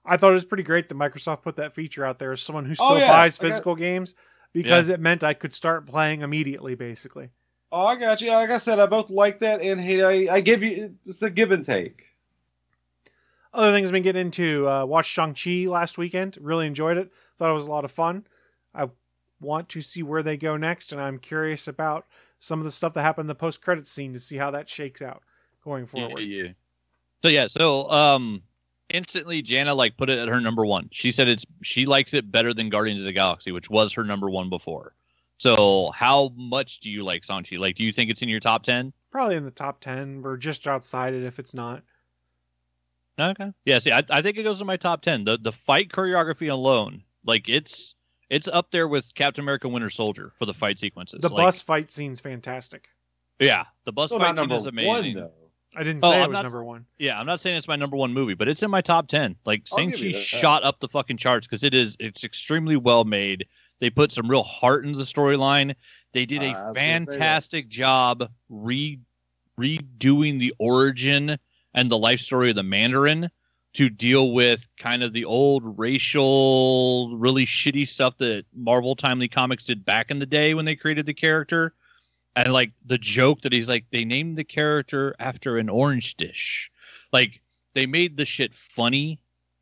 I thought it was pretty great that Microsoft put that feature out there as someone who oh, still Oh, yeah. buys I got- physical games because it meant I could start playing immediately, basically. Oh, I got you. Like I said, I both like that and hate. I, I give you it's a give and take. Other things I've been getting into, uh, watched Shang-Chi last weekend. Really enjoyed it. Thought it was a lot of fun. I want to see where they go next, and I'm curious about some of the stuff that happened in the post-credits scene to see how that shakes out going forward. Yeah, yeah. So yeah, so um instantly Jana like put it at her number one. She said it's she likes it better than Guardians of the Galaxy, which was her number one before. So how much do you like Shang-Chi? Like do you think it's in your top ten? Probably in the top 10 or just outside it if it's not. Okay. Yeah, see, I, I think it goes in my top ten. The the fight choreography alone, like it's it's up there with Captain America Winter Soldier for the fight sequences. The Like, bus fight scene's fantastic. Yeah, the bus Still fight not scene is amazing. one though. I didn't Oh, say it I'm was not- number one. Yeah, I'm not saying it's my number one movie, but it's in my top ten. Like I'll Shang-Chi shot up the fucking charts because it is it's extremely well made. They put some real heart into the storyline. They did Uh, I a was gonna say that. fantastic job re redoing the origin and the life story of the Mandarin to deal with kind of the old racial, really shitty stuff that Marvel Timely Comics did back in the day when they created the character. And like the joke that he's like, they named the character after an orange dish. Like they made the shit funny,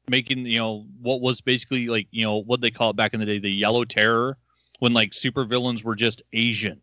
making, you know, what was basically like, you know, what they call it back in the day, the yellow terror, when like supervillains were just Asian.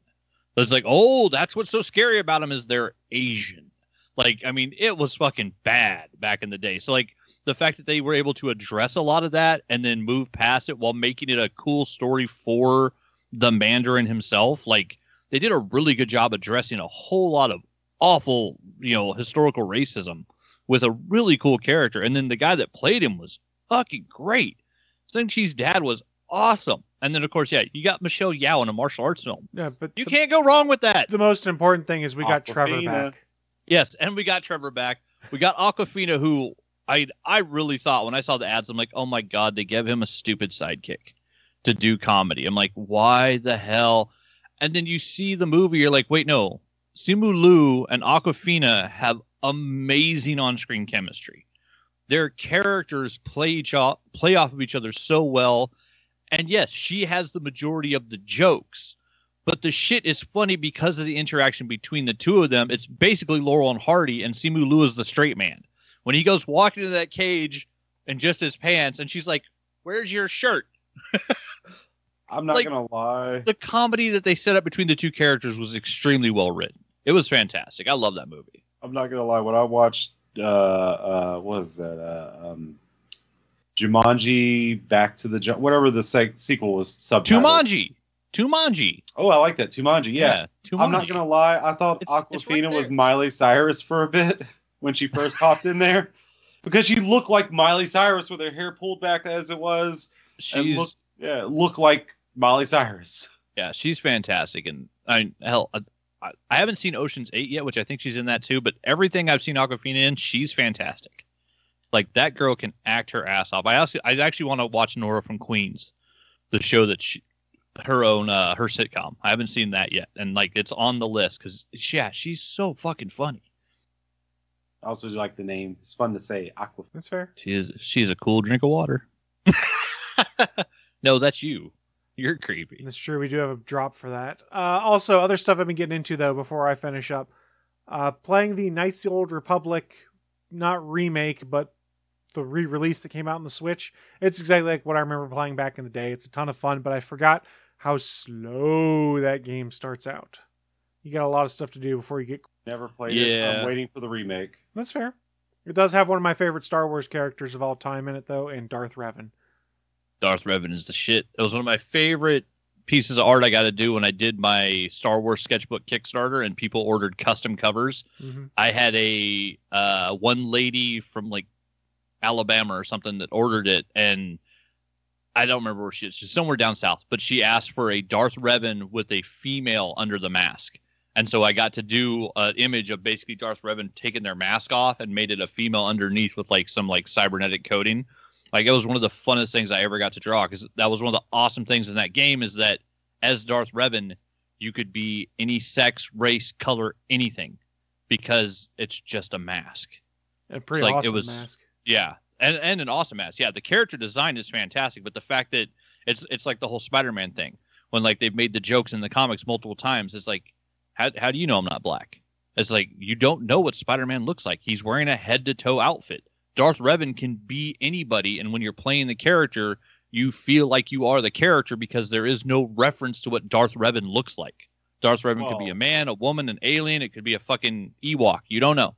So it's like, oh, that's what's so scary about them is they're Asian. Like, I mean, it was fucking bad back in the day. So like the fact that they were able to address a lot of that and then move past it while making it a cool story for the Mandarin himself, like they did a really good job addressing a whole lot of awful, you know, historical racism with a really cool character. And then the guy that played him was fucking great. Shang-Chi's dad was awesome. And then of course, yeah, you got Michelle Yeoh in a martial arts film. Yeah, but You the, can't go wrong with that. the most important thing is we got Trevor back. Yes, and we got Trevor back. We got Awkwafina, who I I really thought when I saw the ads, I'm like, oh my god, they gave him a stupid sidekick to do comedy. I'm like, why the hell? And then you see the movie, you're like, wait, no, Simu Liu and Awkwafina have amazing on-screen chemistry. Their characters play each o- play off of each other so well, and yes, she has the majority of the jokes, but the shit is funny because of the interaction between the two of them. It's basically Laurel and Hardy, and Simu Liu is the straight man. When he goes walking into that cage in just his pants, and she's like, "Where's your shirt?" I'm not Like- gonna lie. the comedy that they set up between the two characters was extremely well written. It was fantastic. I love that movie. I'm not gonna lie. When I watched, uh, uh, what was that? Uh, um, Jumanji, Back to the Ju- whatever the sequel was. Subtitled. Tumanji. Tumanji. Oh, I like that. Tumanji. Yeah. Tumanji. I'm not gonna lie. I thought It's- it's right Awkwafina was. Miley Cyrus for a bit when she first popped in there, because she looked like Miley Cyrus with her hair pulled back as it was, and She's look, yeah, look like Miley Cyrus. yeah, she's fantastic. And I hell, I, I haven't seen Ocean's Eight yet, which I think she's in that too. But everything I've seen Awkwafina in, she's fantastic. Like that girl can act her ass off. I also I actually want to watch Nora from Queens, the show that she her own uh her sitcom. I haven't seen that yet, and like it's on the list because yeah, she's so fucking funny. I also like the name. It's fun to say. Aqua. That's fair. She is she's a cool drink of water. no, that's you. You're creepy. That's true. We do have a drop for that. Uh, also, other stuff I've been getting into though. Before I finish up, uh, playing the Knights of the Old Republic, not remake, but the re-release that came out on the Switch. It's exactly like what I remember playing back in the day. It's a ton of fun, but I forgot how slow that game starts out. You got a lot of stuff to do before you get. Never played it. I'm waiting for the remake. That's fair. It does have one of my favorite Star Wars characters of all time in it, though, and Darth Revan. Darth Revan is the shit. It was one of my favorite pieces of art I got to do when I did my Star Wars sketchbook Kickstarter and people ordered custom covers. Mm-hmm. I had a uh, one lady from like Alabama or something that ordered it, and I don't remember where she is. She's somewhere down south, but she asked for a Darth Revan with a female under the mask. And so I got to do an image of basically Darth Revan taking their mask off and made it a female underneath with like some like cybernetic coating. Like it was one of the funnest things I ever got to draw because that was one of the awesome things in that game is that as Darth Revan, you could be any sex, race, color, anything because it's just a mask. And pretty like, it awesome was- mask. Yeah, and and an awesome ass. Yeah, the character design is fantastic, but the fact that it's it's like the whole Spider-Man thing when like they've made the jokes in the comics multiple times. It's like, how how do you know I'm not black? It's like you don't know what Spider-Man looks like. He's wearing a head-to-toe outfit. Darth Revan can be anybody, and when you're playing the character, you feel like you are the character because there is no reference to what Darth Revan looks like. Darth Revan could be a man, a woman, an alien. It could be a fucking Ewok. You don't know.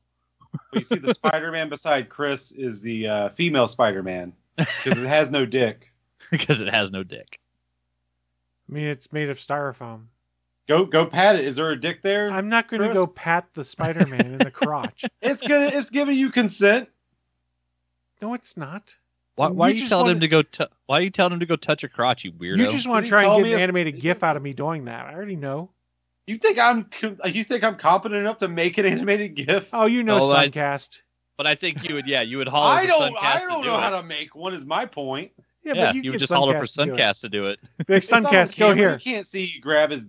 But you see, the Spider-Man beside Chris is the uh, female Spider-Man because it has no dick. because it has no dick. I mean, it's made of styrofoam. Go go pat it. Is there a dick there? I'm not going to Chris? go pat the Spider-Man in the crotch. It's gonna. It's giving you consent. No, it's not. Why, why are you just telling wanna- him to go? T- why are you telling him to go touch a crotch, you weirdo? You just want Please to try and tell get me an if- animated GIF out of me doing that. I already know. You think I'm? You think I'm competent enough to make an animated GIF? Oh, you know I- Suncast. but I think you would. Yeah, you would holler I don't. Suncast I don't do know it. how to make one. Is my point. Yeah, Yeah, but you, you would get just holler for Suncast to do it. Suncast to do it. Like, It's not Suncast, go here. You can't see you grab his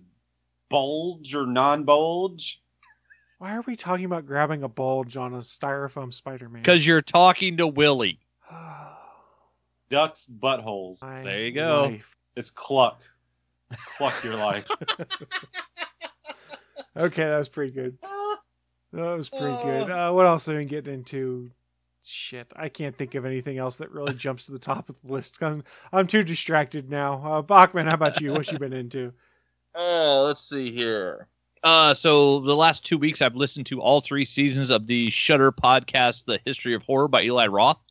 bulge or non-bulge. Why are we talking about grabbing a bulge on a styrofoam Spider-Man? Because you're talking to Willie. Ducks buttholes. My There you go. life. It's cluck. Cluck your life. Okay, that was pretty good. That was pretty good. Uh, what else have we been getting into? Shit, I can't think of anything else that really jumps to the top of the list. I'm, I'm too distracted now. Uh, Bachman, how about you? What you been into? Oh, let's see here. Uh, so the last two weeks, I've listened to all three seasons of the Shudder podcast, "The History of Horror" by Eli Roth,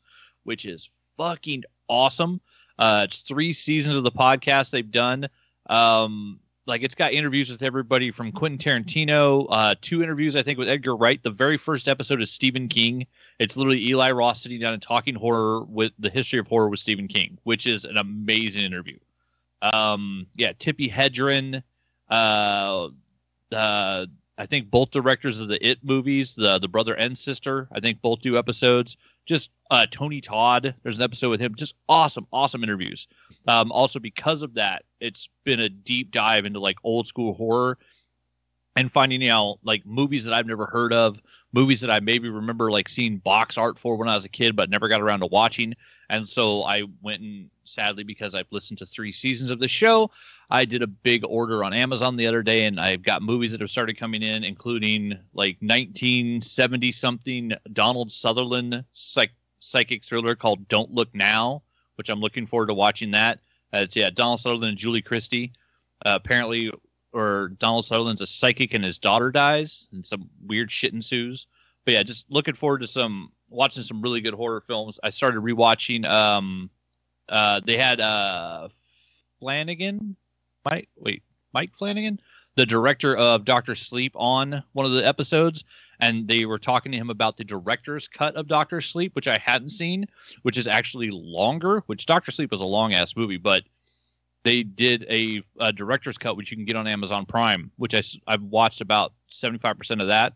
which is fucking awesome. Uh, it's three seasons of the podcast they've done. Um, like it's got interviews with everybody from Quentin Tarantino, uh, two interviews I think with Edgar Wright. The very first episode is Stephen King. It's literally Eli Roth sitting down and talking horror with the history of horror with Stephen King, which is an amazing interview. Um, yeah, Tippi Hedren, uh, uh, I think both directors of the It movies, the the brother and sister, I think both do episodes. Just uh, Tony Todd, there's an episode with him. Just awesome, awesome interviews. Um, also because of that, it's been a deep dive into like old school horror and finding out like movies that I've never heard of, movies that I maybe remember like seeing box art for when I was a kid, but never got around to watching. And so I went and sadly, because I've listened to three seasons of the show, I did a big order on Amazon the other day, and I've got movies that have started coming in, including like 1970 something Donald Sutherland psych- psychic thriller called Don't Look Now, which I'm looking forward to watching that. Uh, it's yeah, Donald Sutherland and Julie Christie. Uh, apparently, or Donald Sutherland's a psychic and his daughter dies, and some weird shit ensues. But yeah, just looking forward to some watching some really good horror films. I started rewatching. Um, uh, they had uh, Flanagan, Mike. Wait, Mike Flanagan, the director of Doctor Sleep, on one of the episodes, and they were talking to him about the director's cut of Doctor Sleep, which I hadn't seen, which is actually longer. Which Doctor Sleep was a long ass movie, but they did a, a director's cut, which you can get on Amazon Prime, which I, I've watched about seventy five percent of that.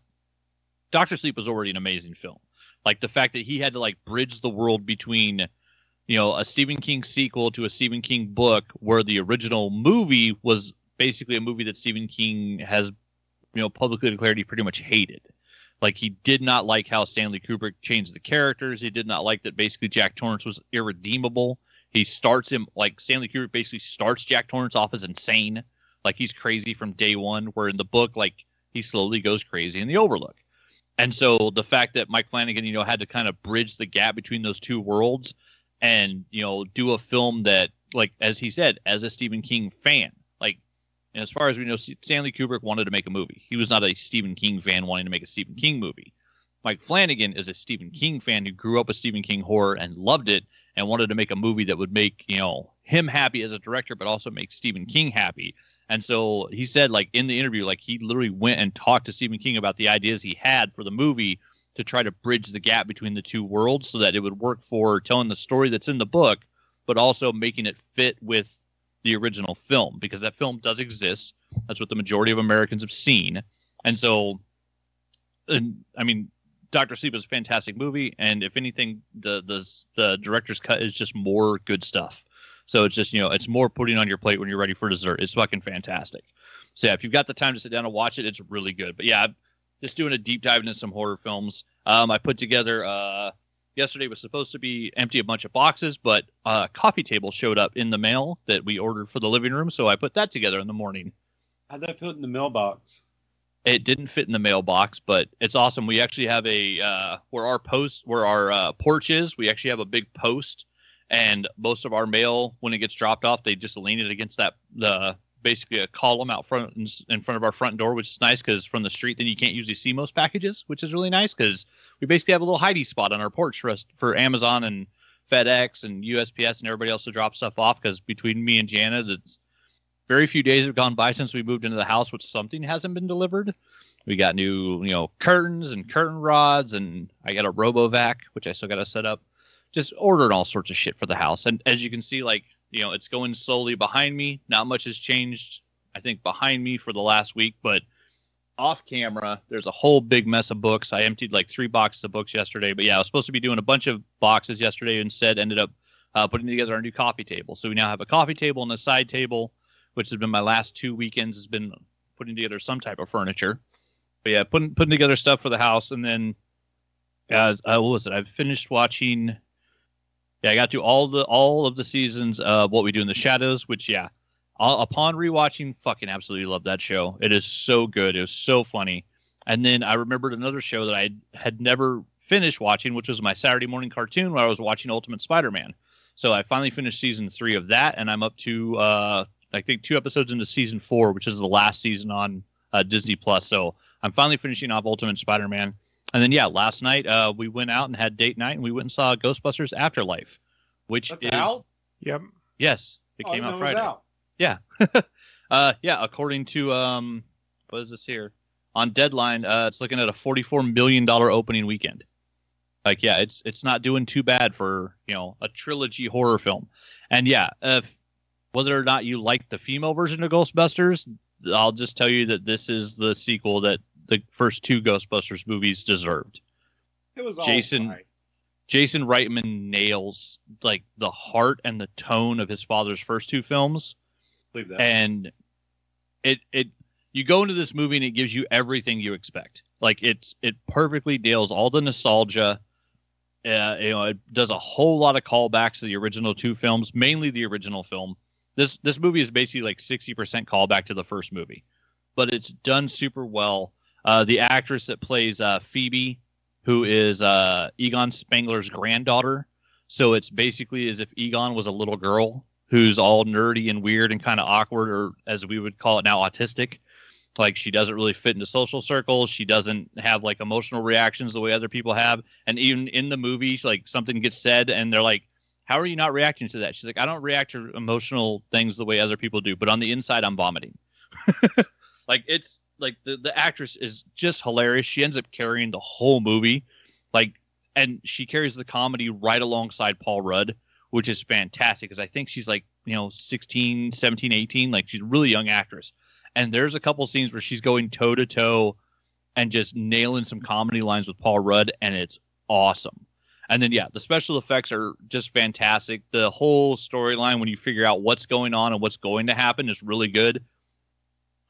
Doctor Sleep was already an amazing film. Like the fact that he had to like bridge the world between, you know, a Stephen King sequel to a Stephen King book, where the original movie was basically a movie that Stephen King has, you know, publicly declared he pretty much hated. Like he did not like how Stanley Kubrick changed the characters. He did not like that basically Jack Torrance was irredeemable. He starts him like Stanley Kubrick basically starts Jack Torrance off as insane, like he's crazy from day one. Where in the book, like he slowly goes crazy in the Overlook. And so the fact that Mike Flanagan, you know, had to kind of bridge the gap between those two worlds and, you know, do a film that, like, as he said, as a Stephen King fan, like, as far as we know, Stanley Kubrick wanted to make a movie. He was not a Stephen King fan wanting to make a Stephen King movie. Mike Flanagan is a Stephen King fan who grew up with Stephen King horror and loved it and wanted to make a movie that would make, you know, him happy as a director, but also make Stephen King happy. And so he said, like in the interview, like he literally went and talked to Stephen King about the ideas he had for the movie to try to bridge the gap between the two worlds so that it would work for telling the story that's in the book, but also making it fit with the original film because that film does exist. That's what the majority of Americans have seen. And so, and I mean, Doctor Sleep is a fantastic movie, and if anything, the the the director's cut is just more good stuff. So it's just you know it's more putting on your plate when you're ready for dessert. It's fucking fantastic. So yeah, if you've got the time to sit down and watch it, it's really good. But yeah, I'm just doing a deep dive into some horror films. Um, I put together. Uh, yesterday was supposed to be empty a bunch of boxes, but a coffee table showed up in the mail that we ordered for the living room, so I put that together in the morning. How'd that put in the mailbox? It didn't fit in the mailbox, but it's awesome. We actually have a uh, where our post where our uh, porch is. We actually have a big post, and most of our mail when it gets dropped off, they just lean it against that the basically a column out front in front of our front door, which is nice because from the street then you can't usually see most packages, which is really nice because we basically have a little hidey spot on our porch for us for Amazon and FedEx and USPS and everybody else to drop stuff off. Because between me and Jana, that's very few days have gone by since we moved into the house, which something hasn't been delivered. We got new, you know, curtains and curtain rods, and I got a RoboVac, which I still got to set up. Just ordering all sorts of shit for the house, and as you can see, like you know, it's going slowly behind me. Not much has changed, I think, behind me for the last week, but off camera, there's a whole big mess of books. I emptied like three boxes of books yesterday, but yeah, I was supposed to be doing a bunch of boxes yesterday. Instead, ended up uh, putting together our new coffee table. So we now have a coffee table and a side table, which has been my last two weekends. Has been putting together some type of furniture. But yeah, putting putting together stuff for the house, and then uh, uh, what was it? I finished watching. Yeah, I got to all the all of the seasons of What We Do in the Shadows, which yeah, uh, upon rewatching, fucking absolutely love that show. It is so good. It was so funny. And then I remembered another show that I had never finished watching, which was my Saturday morning cartoon where I was watching Ultimate Spider-Man. So I finally finished season three of that, and I'm up to uh, I think two episodes into season four, which is the last season on uh, Disney Plus. So I'm finally finishing off Ultimate Spider-Man. And then yeah, last night uh, we went out and had date night, and we went and saw Ghostbusters Afterlife, which That's is out? Yep. yes, it Oh, came out know it was Friday. out. Yeah. uh, yeah. According to um, what is this here on Deadline? Uh, it's looking at a forty-four million dollar opening weekend. Like, yeah, it's it's not doing too bad for you know a trilogy horror film. And yeah, if whether or not you like the female version of Ghostbusters, I'll just tell you that this is the sequel that the first two Ghostbusters movies deserved. It was all Jason- right. Jason Reitman nails like the heart and the tone of his father's first two films Believe that. and it it you go into this movie and it gives you everything you expect. Like it's it perfectly deals all the nostalgia. Uh, you know, it does a whole lot of callbacks to the original two films, mainly the original film. This this movie is basically like sixty percent callback to the first movie, but it's done super well. Uh, the actress that plays uh, Phoebe, who is uh, Egon Spengler's granddaughter, so it's basically as if Egon was a little girl who's all nerdy and weird and kind of awkward, or as we would call it now, autistic. Like she doesn't really fit into social circles. She doesn't have like emotional reactions the way other people have. And even in the movie, like something gets said and they're like, "How are you not reacting to that?" She's like, "I don't react to emotional things the way other people do, but on the inside, I'm vomiting." like it's like the the actress is just hilarious. She ends up carrying the whole movie, like, and she carries the comedy right alongside Paul Rudd, which is fantastic because I think she's like you know 16, 17, 18, like she's a really young actress. And there's a couple scenes where she's going toe to toe and just nailing some comedy lines with Paul Rudd, and it's awesome. And then yeah, the special effects are just fantastic. The whole storyline when you figure out what's going on and what's going to happen is really good.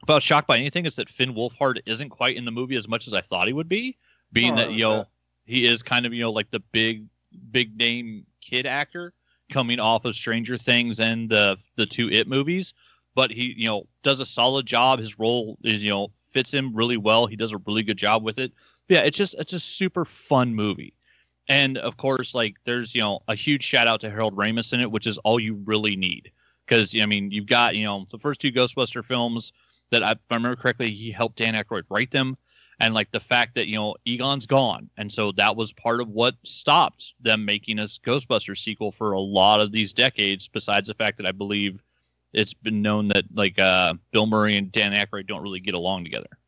Was shocked by anything, is that Finn Wolfhard isn't quite in the movie as much as I thought he would be, being Oh, that you know he is kind of you know like the big big name kid actor coming off of Stranger Things and the the two It movies. But he you know does a solid job. His role is you know fits him really well. He does a really good job with it. yeah, it's just it's a super fun movie. And of course, like there's you know a huge shout out to Harold Ramis in it, which is all you really need. Because I mean, you've got you know the first two Ghostbuster films that I, I remember correctly, he helped Dan Aykroyd write them, and like the fact that you know Egon's gone, and so that was part of what stopped them making a Ghostbusters sequel for a lot of these decades. Besides the fact that I believe it's been known that like uh, Bill Murray and Dan Aykroyd don't really get along together.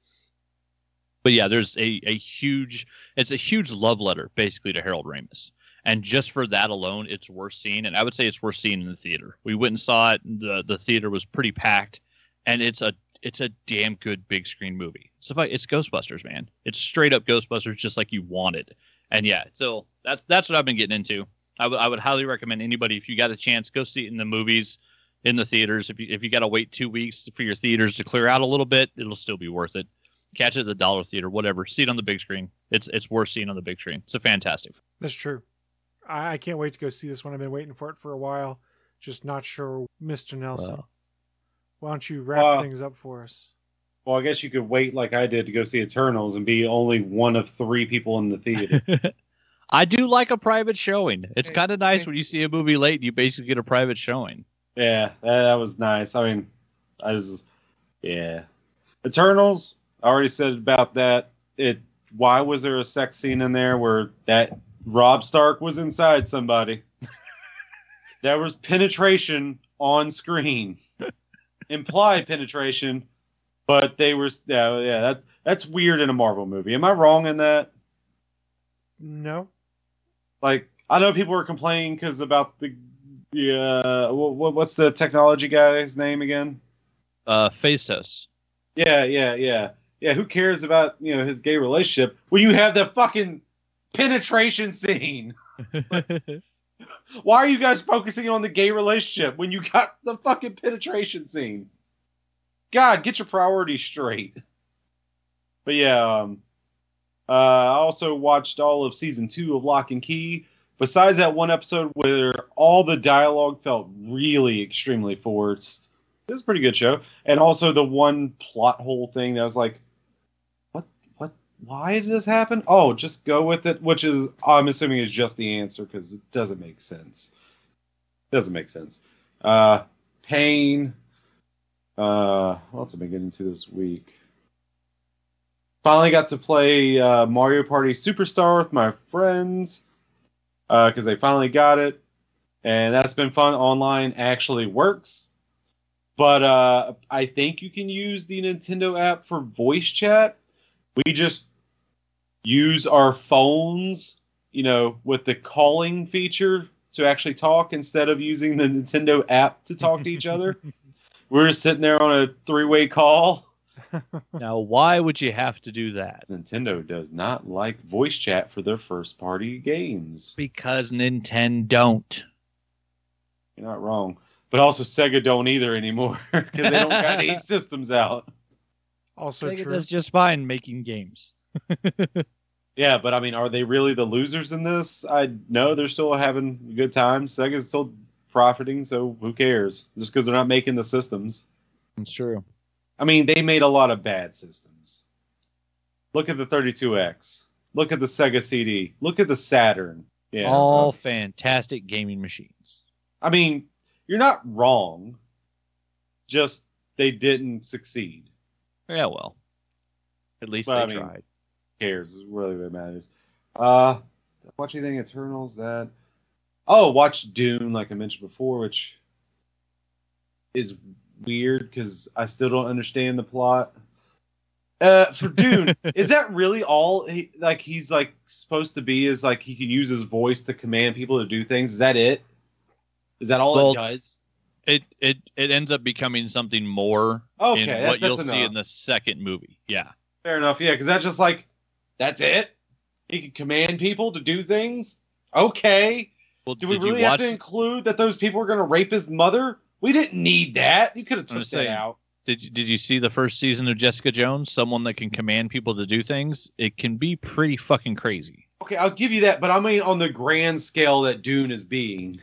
But yeah, there's a, a huge it's a huge love letter basically to Harold Ramis. And just for that alone, it's worth seeing. And I would say it's worth seeing in the theater. We went and saw it. The the theater was pretty packed, and it's a it's a damn good big screen movie. It's about it's Ghostbusters, man. It's straight up Ghostbusters, just like you wanted. And yeah, so that's that's what I've been getting into. I would I would highly recommend anybody if you got a chance, go see it in the movies, in the theaters. If you if you got to wait two weeks for your theaters to clear out a little bit, it'll still be worth it. Catch it at the dollar theater, whatever. See it on the big screen. It's it's worth seeing on the big screen. It's a fantastic. That's true. I, I can't wait to go see this one. I've been waiting for it for a while. Just not sure, Mr. Nelson. Well. Why don't you wrap Uh, things up for us? Well, I guess you could wait like I did to go see Eternals and be only one of three people in the theater. I do like a private showing. It's Hey, kind of nice hey. when you see a movie late and you basically get a private showing. yeah, that, that was nice. I mean, I was, yeah. Eternals. I already said about that. It. Why was there a sex scene in there where that Robb Stark was inside somebody? there was penetration on screen, implied penetration, but they were. Yeah, yeah. That that's weird in a Marvel movie. Am I wrong in that? No. like I know people were complaining because about the the uh, what, what's the technology guy's name again? Uh, Phastos. Yeah, yeah, yeah, yeah. Who cares about you know his gay relationship when you have the fucking penetration scene? Why are you guys focusing on the gay relationship when you got the fucking penetration scene? God, get your priorities straight. But yeah, um, uh, I also watched all of season two of Locke and Key. Besides that one episode where all the dialogue felt really extremely forced, it was a pretty good show. And also the one plot hole thing that was like, why did this happen? Oh, just go with it, which is I'm assuming is just the answer because it doesn't make sense. It doesn't make sense. Uh, pain. Uh, what else have I been getting into this week? Finally got to play uh, Mario Party Superstar with my friends because they finally got it, and that's been fun. Online actually works, but uh, I think you can use the Nintendo app for voice chat. We just use our phones, you know, with the calling feature to actually talk instead of using the Nintendo app to talk to each other. We're just sitting there on a three-way call. now, why would you have to do that? Nintendo does not like voice chat for their first party games. Because Nintendo don't. You're not wrong. But also Sega don't either anymore because they don't got any systems out. Also Sega true. does just fine making games. Yeah, but I mean, are they really the losers in this? I know they're still having a good time. Sega's still profiting, so who cares? Just because they're not making the systems. It's true. I mean, they made a lot of bad systems. Look at the 32X. Look at the Sega CD. Look at the Saturn. Yeah. All so- fantastic gaming machines. I mean, you're not wrong. Just they didn't succeed. Yeah, well, at least Well, they I mean- tried. Cares? It really what matters. Uh, watch anything Eternals that. Oh, watch Dune, like I mentioned before, which is weird because I still don't understand the plot. Uh, for Dune, is that really all? He, like he's like supposed to be? Is like he can use his voice to command people to do things? Is that it? Is that all Well, it does? It it it ends up becoming something more Okay, in that- what you'll that's see in the second movie. Yeah. Fair enough. Yeah, because that's just like that's it. He can command people to do things. Okay. Well, Do we really have watch? to include that those people were going to rape his mother? We didn't need that. You could have took that saying. out. Did you, did you see the first season of Jessica Jones? Someone that can command people to do things. It can be pretty fucking crazy. Okay, I'll give you that, but I mean on the grand scale that Dune is being,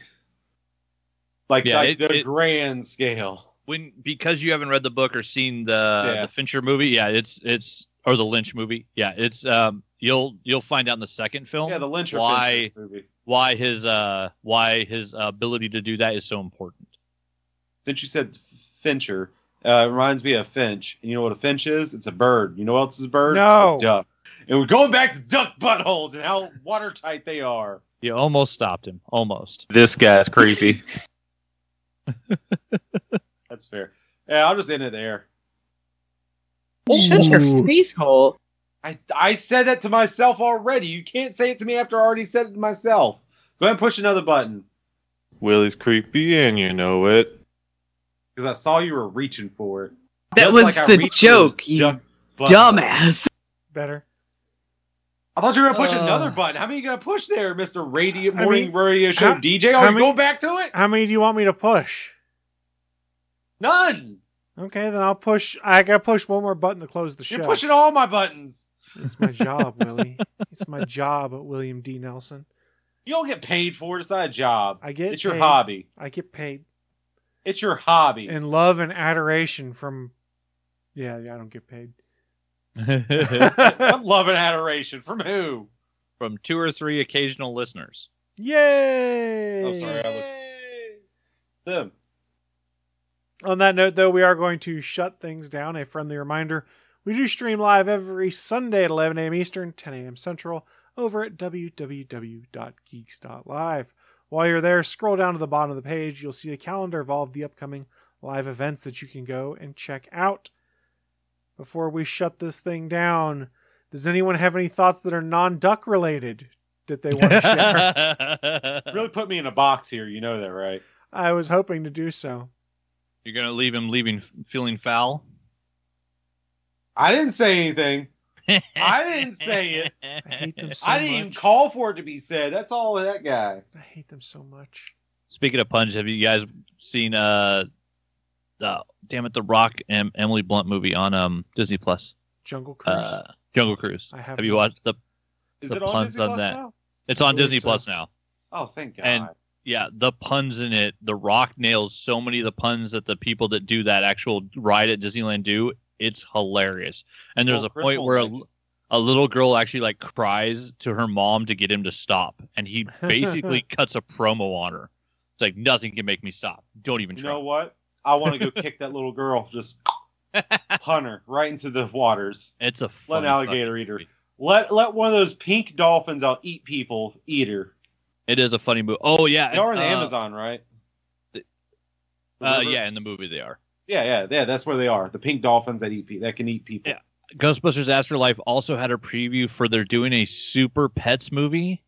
like, Yeah, like it- the it- grand scale. When because you haven't read the book or seen the Yeah. the Fincher movie, yeah, it's it's or the Lynch movie, yeah, it's um you'll you'll find out in the second film Yeah, the Lynch why movie. why his uh why his ability to do that is so important. Since you said Fincher, uh, it reminds me of Finch. And you know what a finch is? It's a bird. You know what else is a bird? No. A duck. And we're going back to duck buttholes and how watertight they are. You almost stopped him, almost. This guy's creepy. That's fair. Yeah, I'll just end it there. Shut your face hole. I, I said that to myself already. You can't say it to me after I already said it to myself. Go ahead and push another button. Willie's creepy, and you know it. Because I saw you were reaching for it. That Just was like the joke, you duck buttons. dumbass. Better. I thought you were going to push Uh. another button. How many are you going to push there, Mr. Radio I Morning mean, Radio Show how- DJ? how Are you many- going back to it? How many do you want me to push? None. Okay, then I'll push. I gotta push one more button to close the show. You're pushing all my buttons. It's my job, Willie. It's my job, William D. Nelson. You don't get paid for it. It's not a job. I get It's your hobby. I get paid It's your hobby. And love and adoration from. Yeah, yeah, I don't get paid. Love and adoration from who? From two or three occasional listeners. Yay! I'm oh, sorry. I looked. Them. On that note, though, we are going to shut things down. A friendly reminder we do stream live every Sunday at 11 a.m. Eastern, 10 a.m. Central, over at www.geeks.live. While you're there, scroll down to the bottom of the page. You'll see a calendar of all of the upcoming live events that you can go and check out. Before we shut this thing down, does anyone have any thoughts that are non duck related that they want to share? Really put me in a box here. You know that, right? I was hoping to do so. You're gonna leave him leaving feeling foul. I didn't say anything. I didn't say it. I hate them so I didn't even call for it to be said. That's all that guy. I hate them so much. Speaking of puns, have you guys seen uh, uh damn it, the Rock and Emily Blunt movie on um Disney Plus? Jungle Cruise. Uh, Jungle Cruise. I have Have you watched the? Is The it on puns Disney on Plus that. now? It's on Disney so. Plus now. Oh, thank God. And- Yeah, the puns in it. The Rock nails so many of the puns that the people that do that actual ride at Disneyland do. It's hilarious. And there's Well, a point where a, a little girl actually like cries to her mom to get him to stop, and he basically cuts a promo on her. It's like nothing can make me stop. Don't even you try. You know what? I want to go kick that little girl. Just punt her right into the waters. It's a Let fun an alligator eat her. Let let one of those pink dolphins out eat people eat her. It is a funny movie. Oh yeah, They are in the uh, Amazon, right? the- The Uh, yeah, in the movie they are. yeah, yeah, yeah. That's where they are. The pink dolphins that eat pe- that can eat people. Yeah. Ghostbusters Afterlife also had a preview for they're doing a Super Pets movie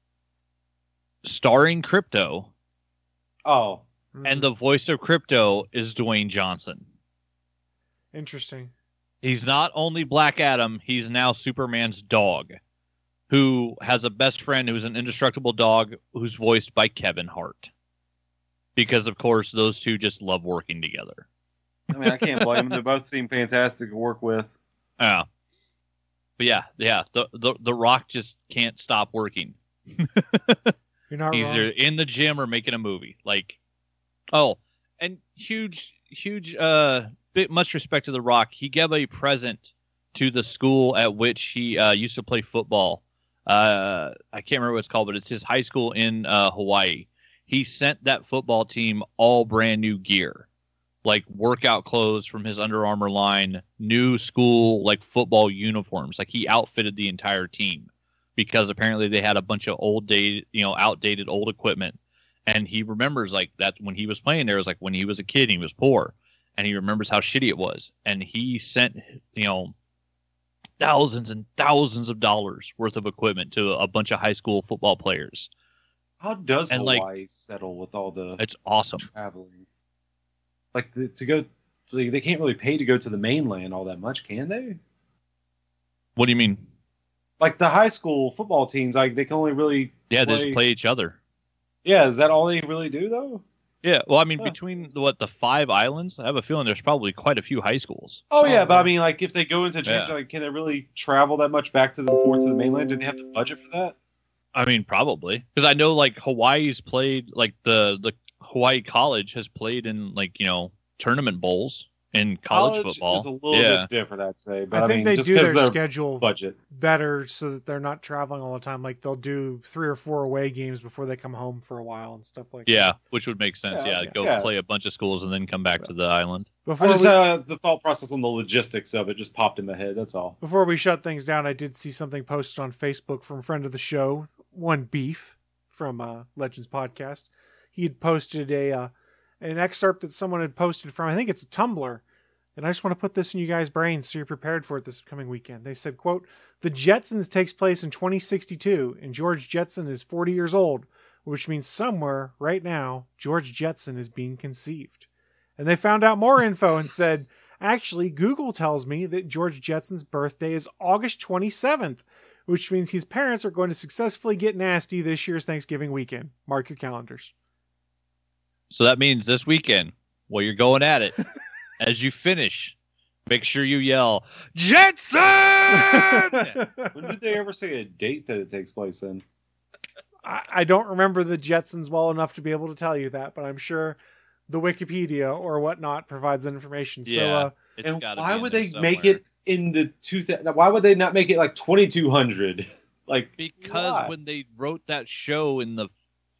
starring Krypto, Oh, and the voice of Krypto is Dwayne Johnson. Interesting. He's not only Black Adam, he's now Superman's dog, who has a best friend who's an indestructible dog who's voiced by Kevin Hart. Because, of course, those two just love working together. I mean, I can't blame them. They both seem fantastic to work with. Yeah. But yeah, yeah, the the the Rock just can't stop working. You're not He's wrong. either in the gym or making a movie. Like, oh, and huge, huge, uh, bit much respect to The Rock. He gave a present to the school at which he uh, used to play football. Uh, I can't remember what it's called, but it's his high school in uh, Hawaii. He sent that football team all brand new gear, like workout clothes from his Under Armour line, new school like football uniforms. Like he outfitted the entire team because apparently they had a bunch of old dated, you know, outdated old equipment. And he remembers like that when he was playing there was like when he was a kid, he was poor, and he remembers how shitty it was. And he sent, you know, thousands and thousands of dollars worth of equipment to a bunch of high school football players. How does And, like- Hawaii settle with all the It's awesome. traveling? Like the, to go, like, they can't really pay to go to the mainland all that much, can they? What do you mean? Like the high school football teams, like they can only really, Yeah, they just play each other. yeah. Is that all they really do though? Yeah, well, I mean, Huh. between what the five islands, I have a feeling there's probably quite a few high schools. Oh yeah, but I mean, like if they go into Yeah. Japan, like, can they really travel that much back to the ports of the mainland? Do they have the budget for that? I mean, probably because I know like Hawaii's played like the the Hawaii College has played in like you know tournament bowls in college, football. is a little yeah, bit different, I'd say. But I I, think mean, they just do 'cause their their schedule budget. better so that they're not traveling all the time. Like they'll do three or four away games before they come home for a while and stuff like yeah, that. which would make sense. Yeah, Yeah, okay. go Yeah. play a bunch of schools and then come back to the island. Before just we, uh, the thought process on the logistics of it just popped in my head. That's all. before we shut things down, I did see something posted on Facebook from a friend of the show, One Beef from uh, Legends Podcast. He had posted a uh, an excerpt that someone had posted from I think it's a Tumblr, and I just want to put this in you guys' brains so you're prepared for it this coming weekend. They said, "quote The Jetsons takes place in 2062, and George Jetson is 40 years old, which means somewhere right now George Jetson is being conceived." And they found out more info and said, actually, Google tells me that George Jetson's birthday is August 27th, which means his parents are going to successfully get nasty this year's Thanksgiving weekend. Mark your calendars. So that means this weekend, while you're going at it, as you finish, make sure you yell Jetson. When did they ever say a date that it takes place in? I, I don't remember the Jetsons well enough to be able to tell you that, but I'm sure the Wikipedia or whatnot provides that information. So, Yeah. uh, and why would there they make it in the two? Th- why would they not make it like twenty two hundred? Like Because why? when they wrote that show in the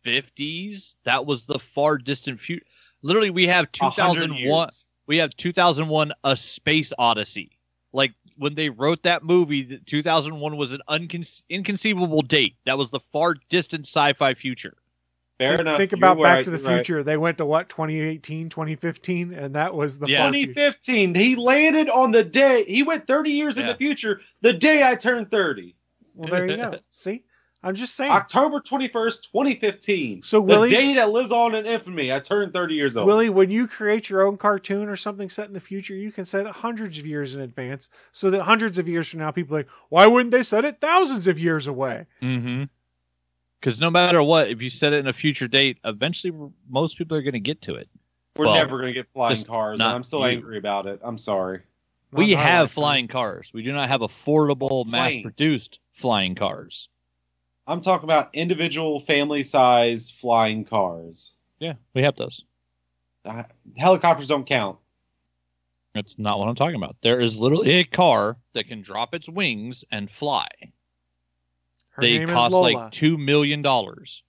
50s, that was the far distant future. Literally, we have 2001. We have 2001: A Space Odyssey. Like when they wrote that movie, 2001 was an uncon- inconceivable date. That was the far distant sci-fi future. Fair think, enough. think You're about Back right, to the you're right. Future. They went to what, 2018, 2015? And that was the Yeah. far future. 2015. He landed on the day. He went 30 years in the future. The day I turned 30. Well, there you go. See? I'm just saying. October 21st, 2015. So, the Willie- day that lives on in infamy. I turned 30 years old. Willie, when you create your own cartoon or something set in the future, you can set it hundreds of years in advance so that hundreds of years from now, people are like, why wouldn't they set it thousands of years away? Mm-hmm. Because no matter what, if you set it in a future date, eventually most people are going to get to it. We're Well, never going to get flying cars. and I'm still you. angry about it. I'm sorry. Not we have lifetime. flying cars. We do not have affordable, mass-produced flying cars. I'm talking about individual family size flying cars. Yeah, we have those. Uh, helicopters don't count. That's not what I'm talking about. There is literally a car that can drop its wings and fly. Her they name cost is Lola. like two million dollars.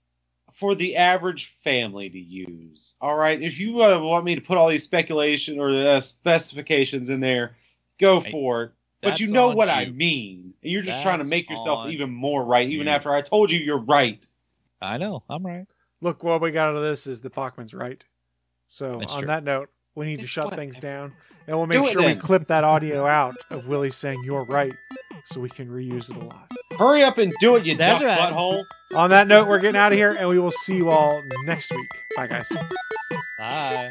for the average family to use. All right, if you uh, want me to put all these speculation or uh, specifications in there, go Hey, for it. But you know on what I mean. And you're just trying to make yourself even more right, even you. after I told you you're right. I know. I'm right. Look, what we got out of this is that Bachman's right. So, That's on true. that note, we need to Guess shut what? things down. And we'll make it sure we clip that audio out of Willie saying, You're right, so we can reuse it a lot. Hurry up and do it, you That's duck right. butthole. On that note, we're getting out of here, and we will see you all next week. Bye, guys. Bye.